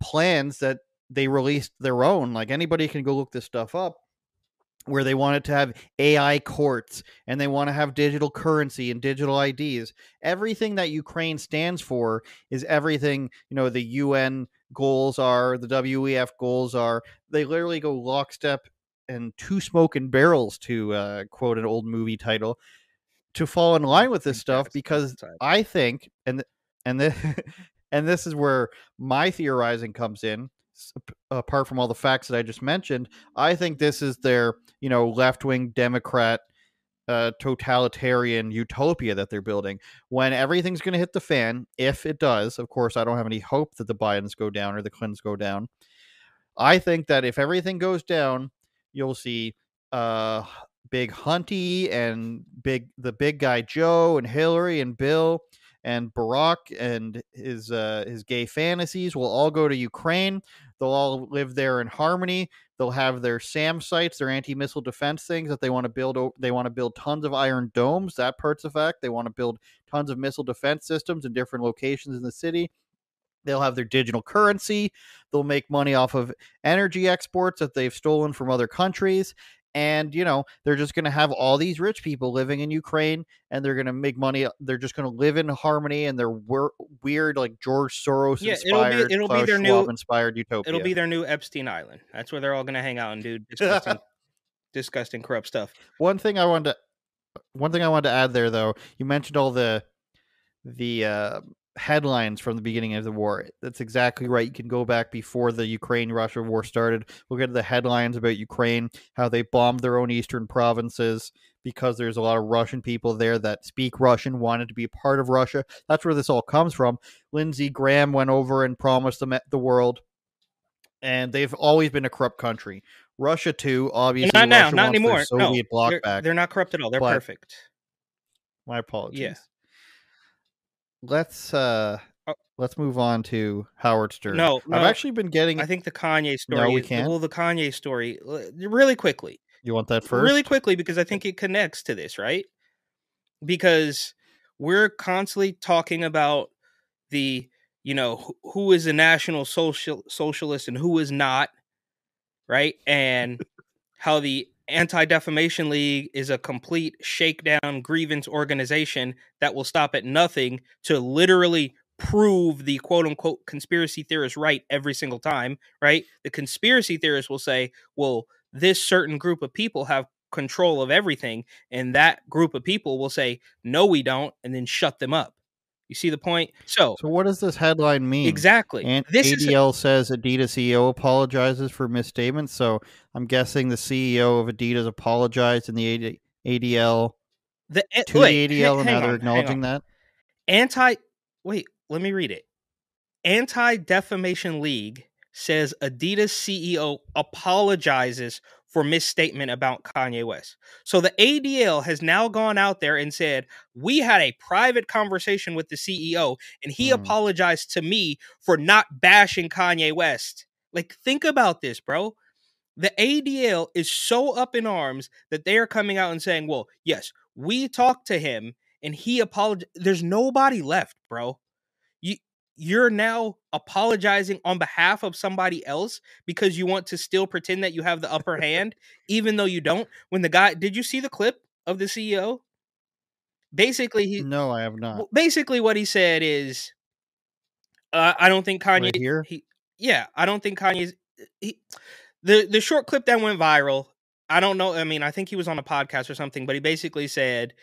plans that they released their own. Like anybody can go look this stuff up where they wanted to have AI courts and they want to have digital currency and digital IDs. Everything that Ukraine stands for is everything, you know, the UN goals are, the WEF goals are. They literally go lockstep and two smoking barrels to uh, quote an old movie title to fall in line with this stuff because I think and and this and this is where my theorizing comes in apart from all the facts that I just mentioned I think this is their you know left-wing democrat uh, totalitarian utopia that they're building. When everything's going to hit the fan if it does of course I don't have any hope that the Bidens go down or the Clintons go down. I think that if everything goes down you'll see uh Big Hunty and big the big guy Joe and Hillary and Bill and Barack and his uh, his gay fantasies will all go to Ukraine. They'll all live there in harmony. They'll have their SAM sites, their anti-missile defense things that they want to build. They want to build tons of iron domes. That part's a fact. They want to build tons of missile defense systems in different locations in the city. They'll have their digital currency. They'll make money off of energy exports that they've stolen from other countries. And, you know, they're just going to have all these rich people living in Ukraine and they're going to make money. They're just going to live in harmony and they're wor- weird, like George Soros Yeah, it'll be- inspired, it'll be their Schwab new- inspired utopia. It'll be their new Epstein Island. That's where they're all gonna hang out and do disgusting, disgusting corrupt stuff. One thing I wanted to one thing I wanted to add there though, you mentioned all the the uh, headlines from the beginning of the war. That's exactly right. You can go back before the Ukraine Russia war started. Look at the headlines about Ukraine, how they bombed their own eastern provinces because there's a lot of Russian people there that speak Russian, wanted to be a part of Russia. That's where this all comes from. Lindsey Graham went over and promised them the world, and they've always been a corrupt country. Russia too, obviously. not now, not anymore. No, bloc they're, back. they're not corrupt at all. They're perfect. My apologies. Yeah. Let's uh let's move on to Howard Stern. No, I've actually been getting I think the Kanye story. No, we can't? Well, the Kanye story, really quickly. you want that first? Really quickly, because I think it connects to this, right? Because we're constantly talking about the, you know, who- who is a national social socialist and who is not, right? And how the Anti Defamation League is a complete shakedown grievance organization that will stop at nothing to literally prove the quote unquote conspiracy theorist right every single time, right? The conspiracy theorists will say, well, this certain group of people have control of everything. And that group of people will say, no, we don't, and then shut them up. You see the point? So, So what does this headline mean? Exactly. And This is a- ADL says Adidas CEO apologizes for misstatements. So I'm guessing the CEO of Adidas apologized in the AD- ADL the, to wait, the ADL, and now they're acknowledging that. Anti wait, let me read it. Anti Defamation League says Adidas CEO apologizes for misstatement about Kanye West. So the ADL has now gone out there and said, "We had a private conversation with the CEO and he Hmm. apologized to me for not bashing Kanye West." Like think about this, bro. The ADL is so up in arms that they are coming out and saying, "Well, yes, we talked to him and he apologized." There's nobody left, bro. You you're now apologizing on behalf of somebody else because you want to still pretend that you have the upper hand, even though you don't. When the guy, did you see the clip of the CEO? Basically, he No, I have not. basically what he said is, uh, I don't think Kanye Right here? He, yeah, I don't think Kanye's he, the the short clip that went viral. I don't know. I mean, I think he was on a podcast or something, but he basically said,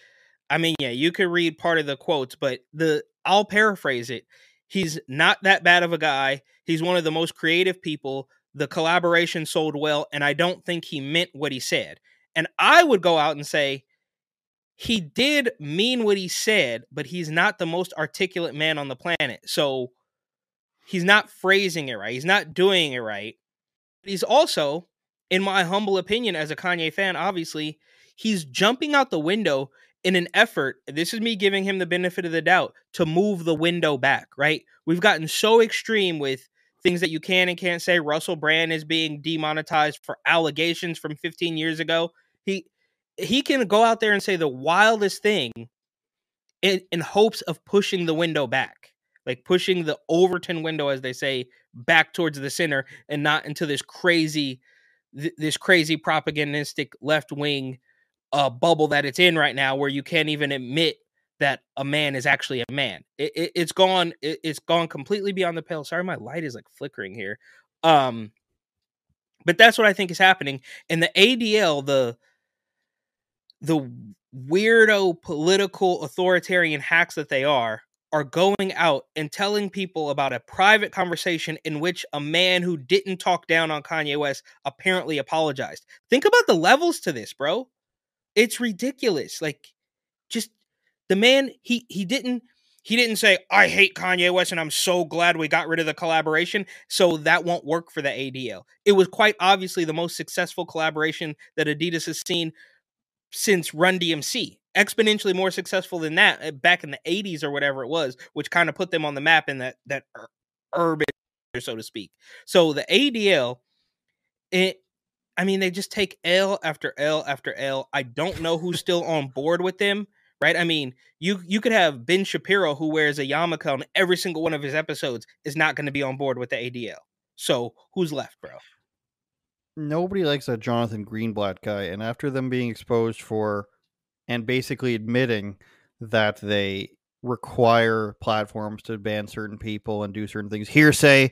I mean, yeah, you could read part of the quotes, but the I'll paraphrase it. He's not that bad of a guy. He's one of the most creative people. The collaboration sold well, and I don't think he meant what he said. And I would go out and say, he did mean what he said, but he's not the most articulate man on the planet. So he's not phrasing it right. He's not doing it right. He's also, in my humble opinion, as a Kanye fan, obviously, he's jumping out the window in an effort. This is me giving him the benefit of the doubt to move the window back, right? We've gotten so extreme with things that you can and can't say. Russell Brand is being demonetized for allegations from 15 years ago. He he can go out there and say the wildest thing in, in hopes of pushing the window back, like pushing the Overton window, as they say, back towards the center and not into this crazy, th- this crazy propagandistic left wing uh, bubble that it's in right now, where you can't even admit that a man is actually a man. It, it, it's gone. It, it's gone completely beyond the pale. Sorry, my light is like flickering here. Um, but that's what I think is happening. And the ADL, the the weirdo political authoritarian hacks that they are are going out and telling people about a private conversation in which a man who didn't talk down on Kanye West apparently apologized. Think about the levels to this, bro. It's ridiculous. Like just the man he he didn't he didn't say I hate Kanye West and I'm so glad we got rid of the collaboration so that won't work for the ADL. It was quite obviously the most successful collaboration that Adidas has seen since Run DMC. Exponentially more successful than that uh, back in the 80s or whatever it was, which kind of put them on the map in that that urban so to speak. So the ADL it I mean they just take L after L after L. I don't know who's still on board with them, right? I mean, you you could have Ben Shapiro who wears a yarmulke on every single one of his episodes is not going to be on board with the ADL. So, who's left, bro? nobody likes that Jonathan Greenblatt guy. And after them being exposed for and basically admitting that they require platforms to ban certain people and do certain things, hearsay,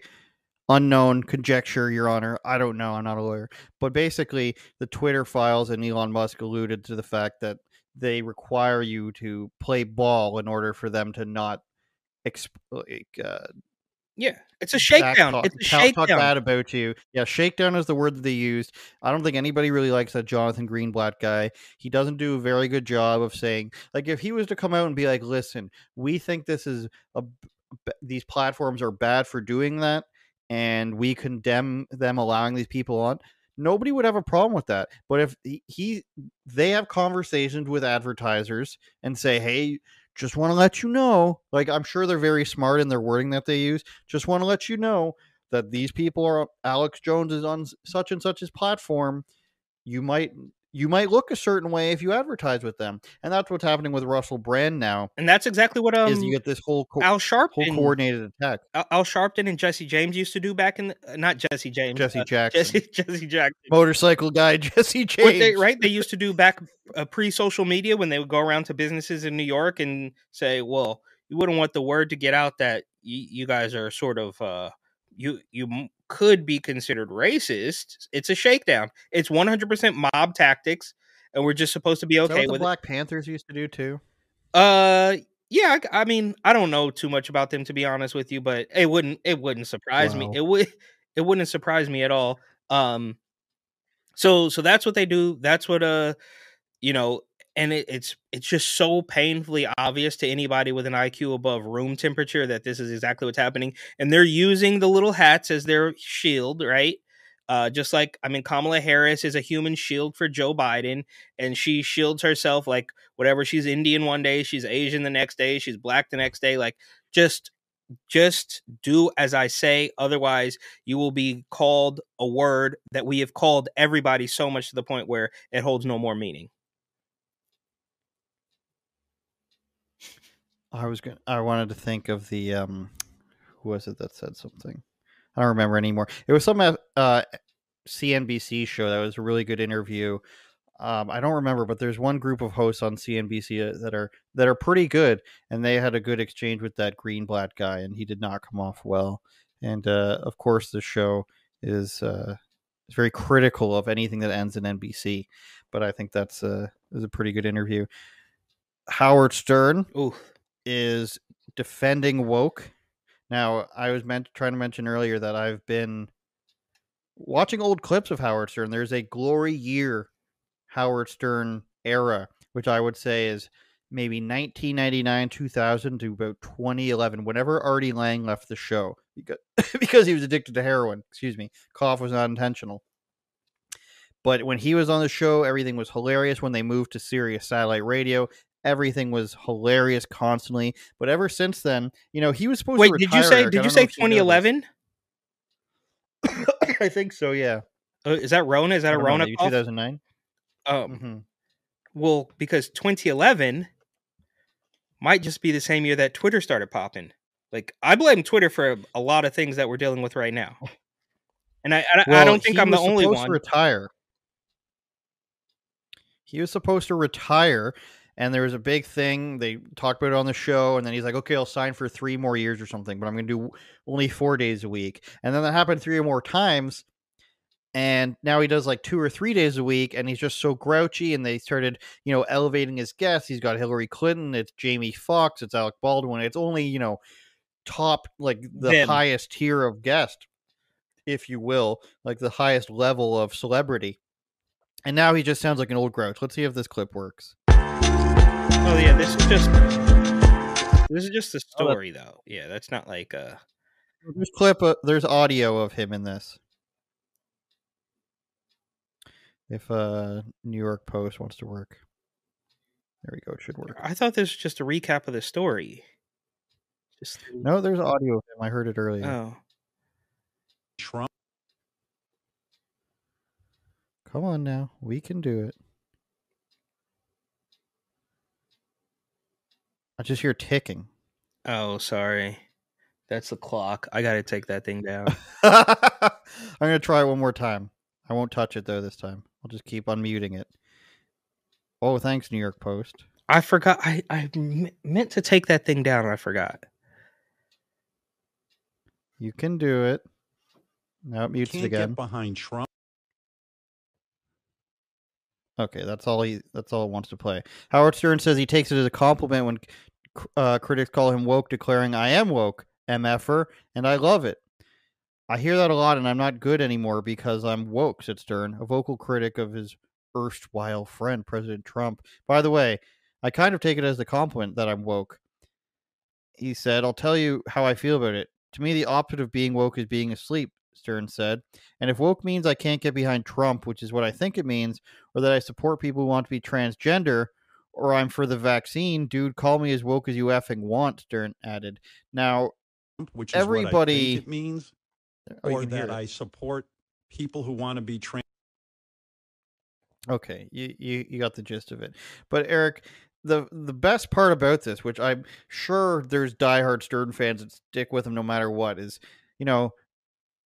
unknown, conjecture, Your Honor. I don't know. I'm not a lawyer. But basically, the Twitter files and Elon Musk alluded to the fact that they require you to play ball in order for them to not exp- like, uh, Yeah, it's a shakedown. Talk, It's a talk- talk bad about you. Yeah, shakedown is the word that they used. I don't think anybody really likes that Jonathan Greenblatt guy. He doesn't do a very good job of saying like if he was to come out and be like, "Listen, we think this is a b- these platforms are bad for doing that, and we condemn them allowing these people on." Nobody would have a problem with that. But if he, he they have conversations with advertisers and say, "Hey, just want to let you know like i'm sure they're very smart in their wording that they use just want to let you know that these people are alex jones is on such and such his platform you might you might look a certain way if you advertise with them and that's what's happening with russell brand now And that's exactly what um is you get this whole co- Al whole Sharpton coordinated attack. Al, Sharpton and Jesse James used to do back in the, uh, not Jesse James Jesse uh, Jackson. Jesse Jesse Jackson. Motorcycle guy jesse james they, right they used to do back uh, pre social media when they would go around to businesses in New York and say well you wouldn't want the word to get out that y- you guys are sort of uh you you could be considered racist it's a shakedown it's 100% mob tactics and we're just supposed to be Is that okay with it black panthers used to do too Uh, yeah. I, I mean, I don't know too much about them to be honest with you, but it wouldn't it wouldn't surprise me. It would it wouldn't surprise me at all. Um, so so that's what they do. That's what uh, you know, and it, it's it's just so painfully obvious to anybody with an IQ above room temperature that this is exactly what's happening, and they're using the little hats as their shield, right? Uh, just like I mean, Kamala Harris is a human shield for Joe Biden, and she shields herself like whatever. She's Indian one day, she's Asian the next day, she's black the next day. Like just just do as I say, otherwise you will be called a word that we have called everybody so much to the point where it holds no more meaning. I was going I wanted to think of the um who was it that said something? I don't remember anymore. It was some uh uh, CNBC show that was a really good interview. Um, I don't remember, but there's one group of hosts on CNBC uh, that are that are pretty good, and they had a good exchange with that Greenblatt guy, and he did not come off well. And uh, of course, the show is uh, is very critical of anything that ends in NBC, but I think that's a is a pretty good interview. Howard Stern Ooh, is defending woke. Now, I was meant trying to mention earlier that I've been watching old clips of Howard Stern. There's a glory year Howard Stern era, which I would say is maybe 1999, 2000 to about 2011, whenever Artie Lange left the show because because he was addicted to heroin. Excuse me, cough was not intentional. But when he was on the show, everything was hilarious. When they moved to Sirius Satellite Radio, everything was hilarious constantly. But ever since then, you know, he was supposed wait, to did retire. you say did you say if you know 2011? I think so. Yeah. Uh, is that Rona? Is that a Rona maybe cough? 2009. Um, hmm well, because 2011 might just be the same year that Twitter started popping. Like I blame Twitter for a lot of things that we're dealing with right now, and I I, I don't think I'm the was only supposed one. To retire. He was supposed to retire, and there was a big thing. They talked about it on the show, and then he's like, "Okay, I'll sign for three more years or something, but I'm going to do only four days a week." And then that happened three or more times, and now he does like two or three days a week, and he's just so grouchy. And they started, you know, elevating his guests. He's got Hillary Clinton, it's Jamie Foxx, it's Alec Baldwin. It's only you know, top like the Them. highest tier of guest, if you will, like the highest level of celebrity. And now he just sounds like an old grouch. Let's see if this clip works. Oh yeah, this is just this is just the Oh, story though. Yeah, that's not like uh There's clip. Uh, there's audio of him in this. If uh, New York Post wants to work. There we go. It should work. I thought this was just a recap of the story. Just No, there's audio of him. I heard it earlier. oh, Trump. Come on now. We can do it. I just hear ticking. oh, sorry. That's the clock. I gotta take that thing down. I'm going to try it one more time. I won't touch it though this time. I'll just keep unmuting it. Oh, thanks, New York Post. I forgot. I I meant to take that thing down. and I forgot. You can do it. Now it mutes it Can't again. get behind Trump. Okay, that's all he. That's all it wants to play. Howard Stern says he takes it as a compliment when c- uh, critics call him woke, declaring, "I am woke, mf'er, and I love it." I hear that a lot, and I'm not good anymore because I'm woke," said Stern, a vocal critic of his erstwhile friend President Trump. By the way, I kind of take it as a compliment that I'm woke. He said, "I'll tell you how I feel about it. To me, the opposite of being woke is being asleep." Stern said. And if woke means I can't get behind Trump, which is what I think it means, or that I support people who want to be transgender, or I'm for the vaccine, dude, call me as woke as you effing want, Stern added. Now, which is what I everybody. it means, Oh, or that. I support people who want to be trans. Okay, you, you you got the gist of it. But Eric, the the best part about this, which I'm sure there's diehard Stern fans that stick with him no matter what, is you know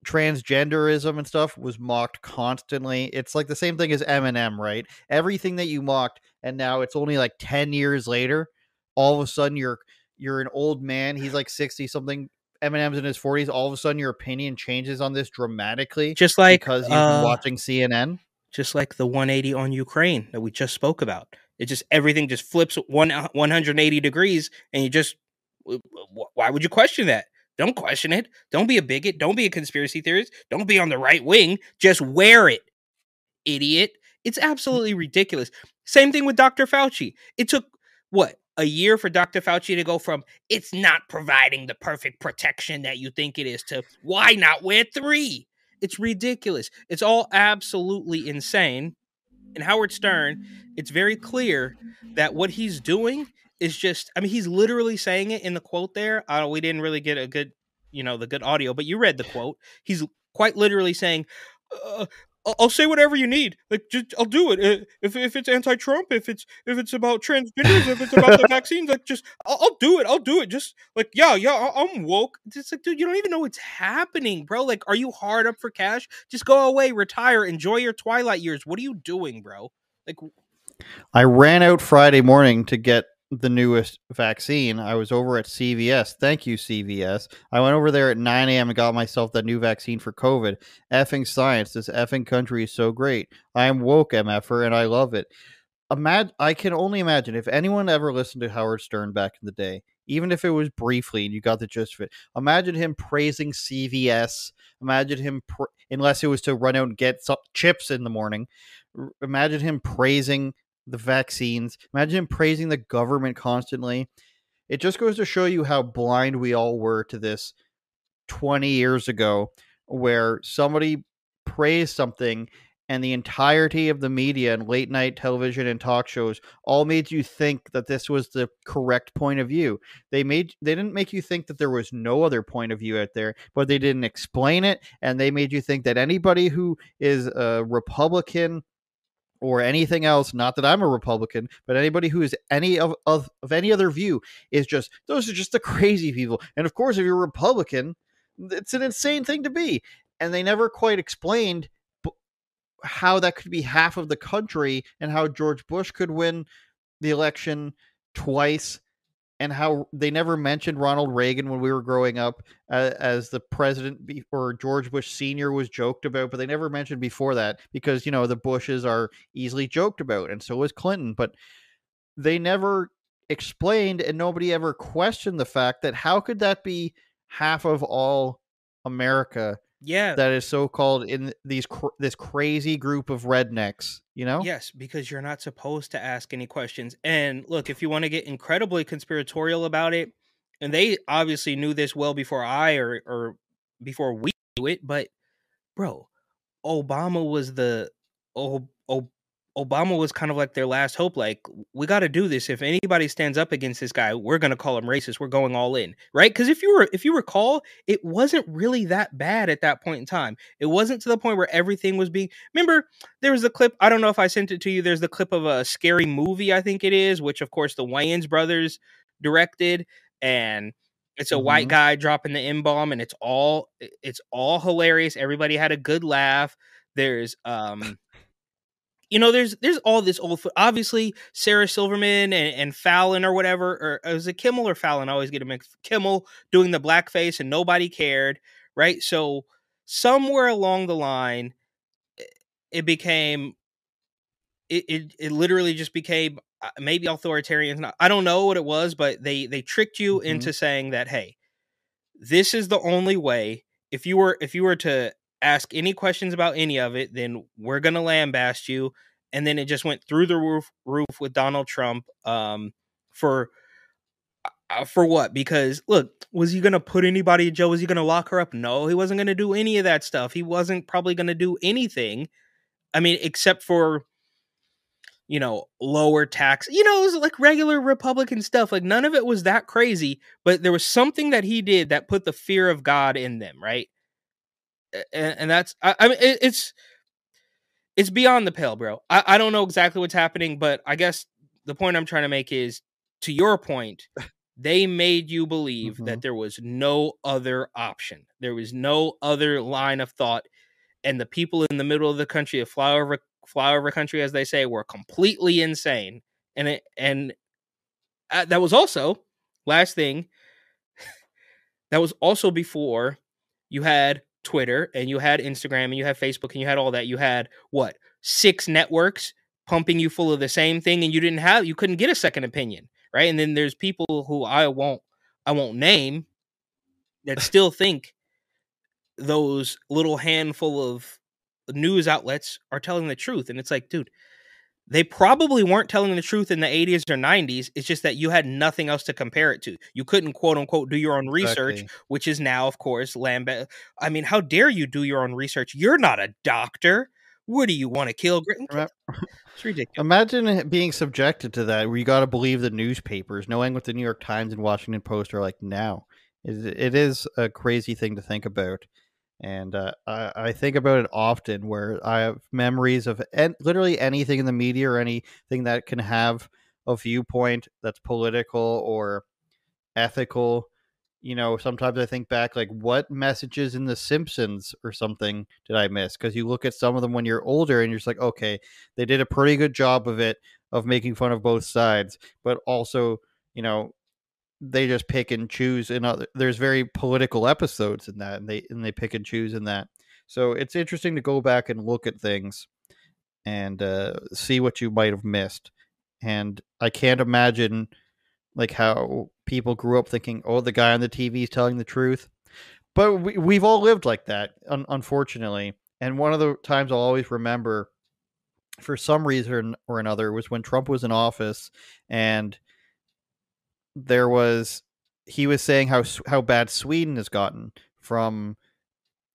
transgenderism and stuff was mocked constantly. It's like the same thing as Eminem, right? Everything that you mocked, and now it's only like ten years later, all of a sudden you're you're an old man. He's like sixty something. Eminem's in his forties. All of a sudden, your opinion changes on this dramatically, Just like, because you've uh, been watching CNN. Just like the 180 on Ukraine that we just spoke about. It just everything just flips one 180 degrees, and you just why would you question that? Don't question it. Don't be a bigot. Don't be a conspiracy theorist. Don't be on the right wing. Just wear it, idiot. It's mm. absolutely ridiculous. Same thing with Dr. Fauci. It took what a year for Dr. Fauci to go from it's not providing the perfect protection that you think it is to why not wear three? It's ridiculous. It's all absolutely insane. And Howard Stern, it's very clear that what he's doing is just, I mean, he's literally saying it in the quote there. Uh, we didn't really get a good, you know, the good audio, but you read the quote. He's quite literally saying, uh, I'll- say whatever you need. Like, just I'll do it. Uh, If if it's anti-Trump, if it's if it's about transgenders, if it's about the vaccines, like just I'll, I'll do it. I'll do it. Just like yeah, yeah, I'm woke. It's like, dude, you don't even know what's happening, bro. Like, are you hard up for cash? Just go away, retire, enjoy your twilight years. What are you doing, bro? Like, I ran out Friday morning to get the newest vaccine. I was over at CVS. Thank you, CVS. I went over there at 9 a.m. and got myself the new vaccine for COVID. Effing science. This effing country is so great. I am woke, MFer, and I love it. Imag- I can only imagine if anyone ever listened to Howard Stern back in the day, even if it was briefly and you got the gist of it, imagine him praising CVS. Imagine him, unless it was to run out and get some chips in the morning. Imagine him praising the vaccines. Imagine praising the government constantly. It just goes to show you how blind we all were to this 20 years ago, where somebody praised something and the entirety of the media and late night television and talk shows all made you think that this was the correct point of view. They made they didn't make you think that there was no other point of view out there, but they didn't explain it and they made you think that anybody who is a Republican or anything else, not that I'm a Republican, but anybody who is any of, of, of any other view is just those are just the crazy people. And of course, if you're Republican, it's an insane thing to be. And they never quite explained how that could be half of the country and how George Bush could win the election twice and how they never mentioned Ronald Reagan when we were growing up as the president or George Bush senior was joked about, but they never mentioned before that because you know the Bushes are easily joked about, and so was Clinton. But they never explained, and nobody ever questioned the fact that how could that be half of all America? Yeah. that is so called in these cr- this crazy group of rednecks. You know, Yes, because you're not supposed to ask any questions. And look, if you want to get incredibly conspiratorial about it, and they obviously knew this well before I or or before we knew it, but bro, Obama was the oh, oh, Obama was kind of like their last hope. Like, we got to do this. If anybody stands up against this guy, we're going to call him racist. We're going all in, right? Because if you were, if you recall, it wasn't really that bad at that point in time. It wasn't to the point where everything was being. Remember, there was the clip. I don't know if I sent it to you. There's the clip of a scary movie, I think it is, which of course the Wayans brothers directed, and it's a white Mhm. guy dropping the M bomb, and it's all it's all hilarious. Everybody had a good laugh. There's um you know, there's there's all this old. Obviously, Sarah Silverman and, and Fallon or whatever, or was it Kimmel or Fallon? I always get a mix. Kimmel doing the blackface and nobody cared, right? So somewhere along the line, it became, it it, it literally just became uh, maybe authoritarian. I don't know what it was, but they they tricked you Mhm. into saying that hey, this is the only way. If you were if you were to ask any questions about any of it, then we're gonna lambast you. And then it just went through the roof roof with Donald Trump um, for uh, for what? Because look, was he gonna put anybody in jail? Was he gonna lock her up? No, he wasn't gonna do any of that stuff. He wasn't probably gonna do anything. I mean, except for you know lower tax. You know, it was like regular Republican stuff. Like none of it was that crazy. But there was something that he did that put the fear of God in them, right? And, and that's I, I mean it, it's it's beyond the pale, bro. I, I don't know exactly what's happening, but I guess the point I'm trying to make is to your point, they made you believe that there was no other option. There was no other line of thought. And the people in the middle of the country, a flower of flyover flyover country, as they say, were completely insane. And it and uh, that was also last thing. That was also before you had Twitter and you had Instagram and you had Facebook and you had all that. You had what six networks pumping you full of the same thing, and you didn't have you couldn't get a second opinion, right? And then there's people who I won't I won't name that still think those little handful of news outlets are telling the truth, and it's like, dude. They probably weren't telling the truth in the 80s or 90s. It's just that you had nothing else to compare it to. You couldn't quote unquote do your own research, Exactly. which is now, of course, Lambert. I mean, how dare you do your own research? You're not a doctor. What do you want to kill? It's ridiculous. Imagine being subjected to that, where you got to believe the newspapers, knowing what the New York Times and Washington Post are like now. It is a crazy thing to think about, and uh, I, I think about it often. Where I have memories of en- literally anything in the media or anything that can have a viewpoint that's political or ethical. You know, sometimes I think back, like, what messages in The Simpsons or something did I miss? Because you look at some of them when you're older and you're just like, okay, they did a pretty good job of it, of making fun of both sides, but also, you know, they just pick and choose. And other, there's very political episodes in that, and they and they pick and choose in that. So it's interesting to go back and look at things and uh, see what you might have missed. And I can't imagine like how people grew up thinking, "Oh, the guy on the TV is telling the truth." But we, we've all lived like that, un- unfortunately. And one of the times I'll always remember, for some reason or another, was when Trump was in office, and there was he was saying how how bad Sweden has gotten from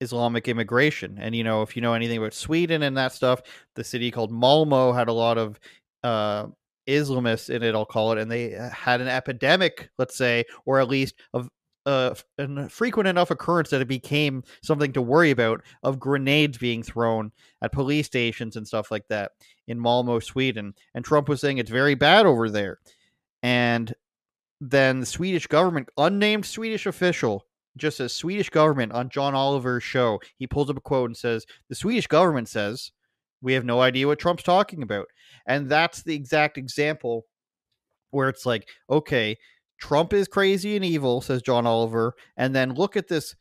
Islamic immigration. And you know, if you know anything about Sweden and that stuff, the city called Malmo had a lot of uh, Islamists in it. I'll call it, and they uh, had an epidemic, let's say, or at least of uh, a frequent enough occurrence that it became something to worry about of grenades being thrown at police stations and stuff like that in Malmo, Sweden. And Trump was saying it's very bad over there. And then the Swedish government, unnamed Swedish official, just a Swedish government on John Oliver's show, he pulls up a quote and says, The Swedish government says, we have no idea what Trump's talking about. And that's the exact example where it's like, okay, Trump is crazy and evil, says John Oliver. And then look at this.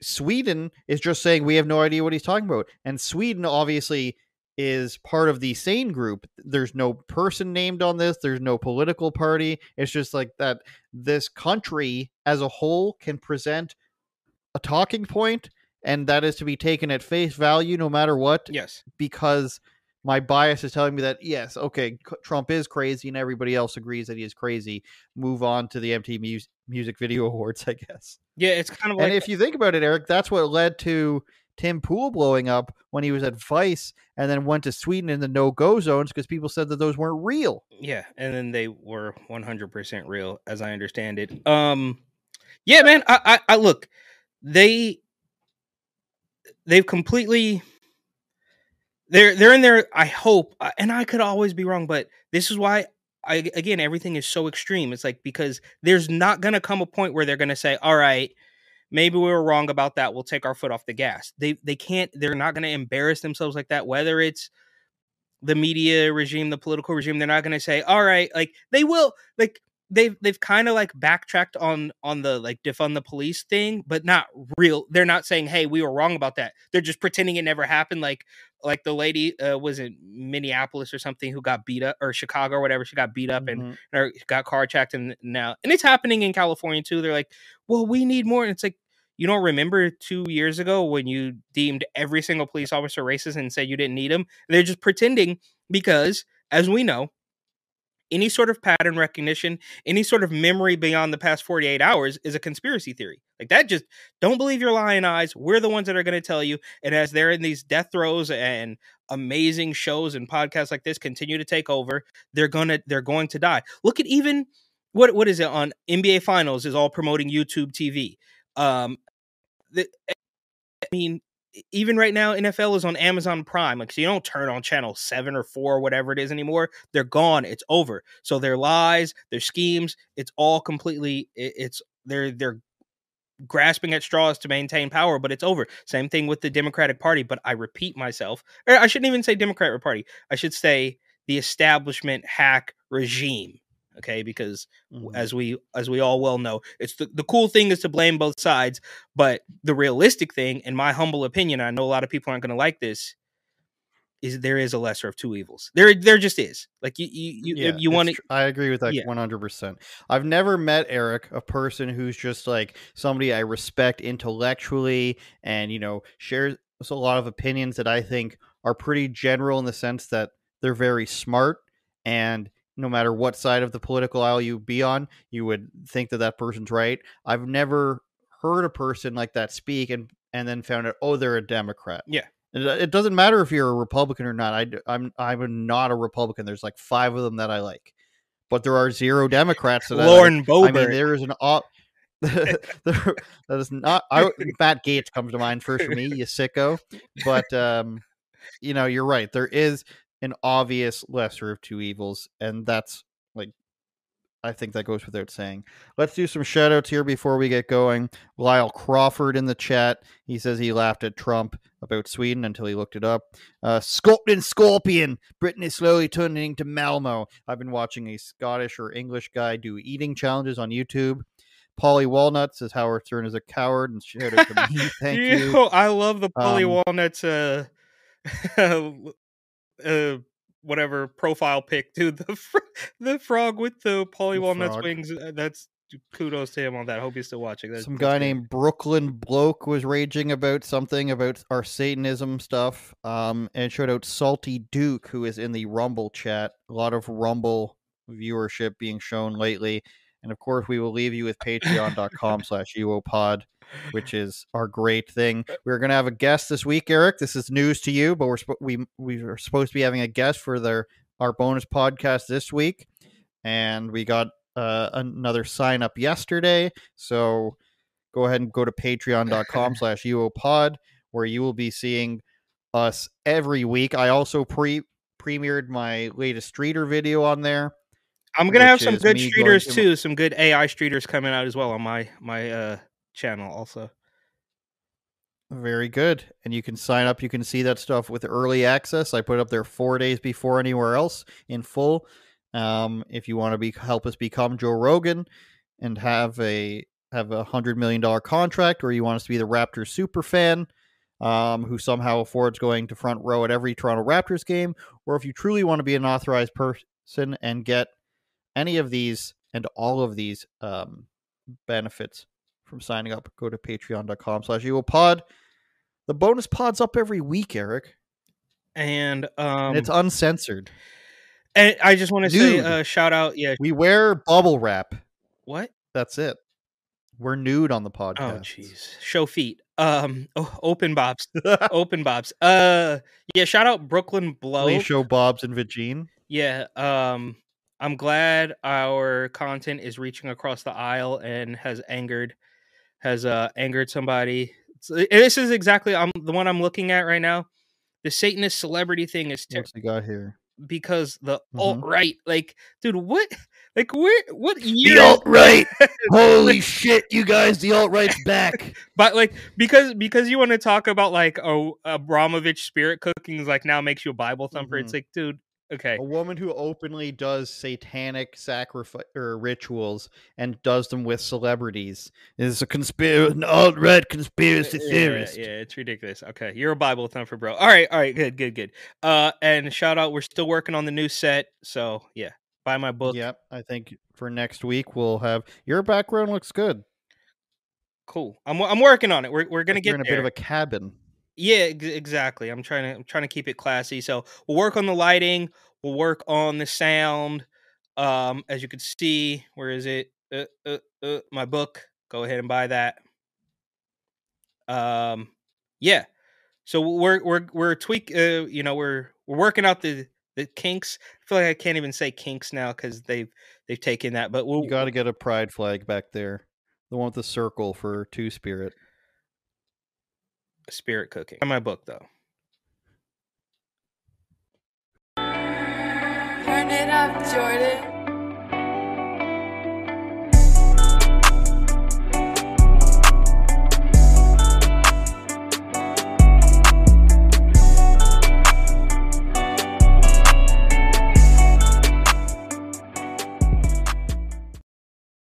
Sweden is just saying we have no idea what he's talking about. And Sweden obviously is part of the sane group. There's no person named on this, there's no political party. It's just like that this country as a whole can present a talking point and that is to be taken at face value no matter what. Yes. Because my bias is telling me that yes, okay, Trump is crazy and everybody else agrees that he is crazy. Move on to the MTV Mus- Music Video Awards, I guess. Yeah, it's kind of and if you think about it, Eric, that's what led to Tim Pool blowing up when he was at Vice and then went to Sweden in the no go zones because people said that those weren't real. Yeah, and then they were 100% real, as I understand it. Um, yeah, man. I, I, I look, they, they've completely, they're they're in there. I hope, uh, and I could always be wrong, but this is why. I again, everything is so extreme. It's like because there's not gonna come a point where they're gonna say, "All right, maybe we were wrong about that. We'll take our foot off the gas." They they can't. They're not gonna embarrass themselves like that. Whether it's the media regime, the political regime, they're not going to say, "All right," like they will, like they've they've kind of like backtracked on on the like defund the police thing, but not real. They're not saying, "Hey, we were wrong about that." They're just pretending it never happened. Like like the lady uh, was in Minneapolis or something who got beat up, or Chicago or whatever. She got beat up and or got car carjacked, and now and it's happening in California too. They're like, "Well, we need more." And it's like you don't remember two years ago when you deemed every single police officer racist and said you didn't need them? They're just pretending because, as we know, any sort of pattern recognition, any sort of memory beyond the past 48 hours is a conspiracy theory. Like that, just don't believe your lying eyes. We're the ones that are going to tell you. And as they're in these death throes and amazing shows and podcasts like this continue to take over, they're gonna they're going to die. Look at even what what is it on NBA Finals is all promoting YouTube TV. Um, the, eh, I mean, even right now, NFL is on Amazon Prime. Like, so you don't turn on channel seven or four, or whatever it is anymore. They're gone. It's over. So their lies, their schemes, it's all completely. It, it's they're they're grasping at straws to maintain power, but it's over. Same thing with the Democratic Party. But I repeat myself, or I shouldn't even say Democratic Party. I should say the establishment hack regime okay because Mm-hmm. as we as we all well know it's the, the cool thing is to blame both sides but the realistic thing in my humble opinion i know a lot of people aren't going to like this is there is a lesser of two evils there there just is like you you you, Yeah, you want to tr- I agree with that Yeah. one hundred percent. I've never met Eric, a person who's just like somebody I respect intellectually, and you know shares a lot of opinions that I think are pretty general in the sense that they're very smart, and no matter what side of the political aisle you be on, you would think that that person's right. I've never heard a person like that speak, and and then found out oh they're a Democrat. yeah It, it doesn't matter if you're a Republican or not. I, I'm I'm not a Republican. There's like five of them that I like, but there are zero Democrats that Lauren I like. I mean, there is an op. that is not. I, Matt Gaetz comes to mind first for me. You sicko. But um, you know, you're right. There is an obvious lesser of two evils, and that's like I think that goes without saying. Let's do some shout outs here before we get going. Lyle Crawford in the chat. He says he laughed at Trump about Sweden until he looked it up. Uh, Sculpin Scorpion. Britain is slowly turning to Malmo. I've been watching a Scottish or English guy do eating challenges on YouTube. Polly Walnut says Howard Stern is a coward and shout out to me. Thank you. Yo, i love the polly Um, walnuts uh uh whatever profile pic dude the fr- the frog with the polly The walnuts frog. wings uh, that's kudos to him on that i hope he's still watching That's- Some guy named Brooklyn Bloke was raging about something about our Satanism stuff. Um, and showed out Salty Duke, who is in the Rumble chat. A lot of Rumble viewership being shown lately. And of course, we will leave you with patreon.com slash UOPod, which is our great thing. We're going to have a guest this week, Eric. This is news to you, but we're sp- we we are supposed to be having a guest for their our bonus podcast this week, and we got uh, another sign up yesterday. So go ahead and go to patreon.com slash UOPod, where you will be seeing us every week. I also pre premiered my latest streeter video on there. I'm gonna have some good streeters to- too some good ai streeters coming out as well on my my uh channel also Very good. And you can sign up. You can see that stuff with early access. I put it up there four days before anywhere else in full. Um, if you want to be help us become Joe Rogan and have a have a hundred million dollar contract, or you want us to be the Raptors super fan, um, who somehow affords going to front row at every Toronto Raptors game, or if you truly want to be an authorized person and get any of these and all of these um, benefits from signing up, go to patreon.com slash pod. The bonus pod's up every week, Eric. and um and it's uncensored. and i just want to say uh shout out yeah We wear bubble wrap. what That's it. We're nude on the podcast. oh jeez show feet Um, oh, open bobs, open bobs. Uh, yeah. Shout out Brooklyn Blow. Please show Bob's and Vagine. Yeah. Um, I'm glad our content is reaching across the aisle and has angered has uh angered somebody. It's- this is exactly I'm the one I'm looking at right now. The Satanist celebrity thing is ter- What's he got here? because the Mhm. alt right, like, dude, what, like, where, what year? The alt right. Holy Like, shit, you guys! The alt right's back. but like because because you want to talk about like oh Abramović spirit cooking is like now makes you a Bible thumper. It's Mhm. like, dude, okay, A woman who openly does satanic sacrifice or rituals and does them with celebrities is a conspiracy, an alt right conspiracy yeah, theorist. Yeah, it's ridiculous. Okay, you're a Bible thumper, bro. All right, all right, good, good, good. Uh, and shout out, we're still working on the new set, so yeah, buy my book. Yep, I think for next week we'll have your background looks good. Cool. I'm I'm working on it. We're we're gonna Like get you're in a there. bit of a cabin. Yeah, ex- exactly. I'm trying to I'm trying to keep it classy. So we'll work on the lighting. We'll work on the sound. Um, as you can see, where is it? Uh, uh, uh, my book. Go ahead and buy that. Um, yeah. So we're we're we're tweak. Uh, you know, we're we're working out the the kinks. I feel like I can't even say kinks now because they've they've taken that. But we'll You got to get a pride flag back there, the one with the circle for Two Spirit. Spirit cooking. My book though. Turn it up, Jordan.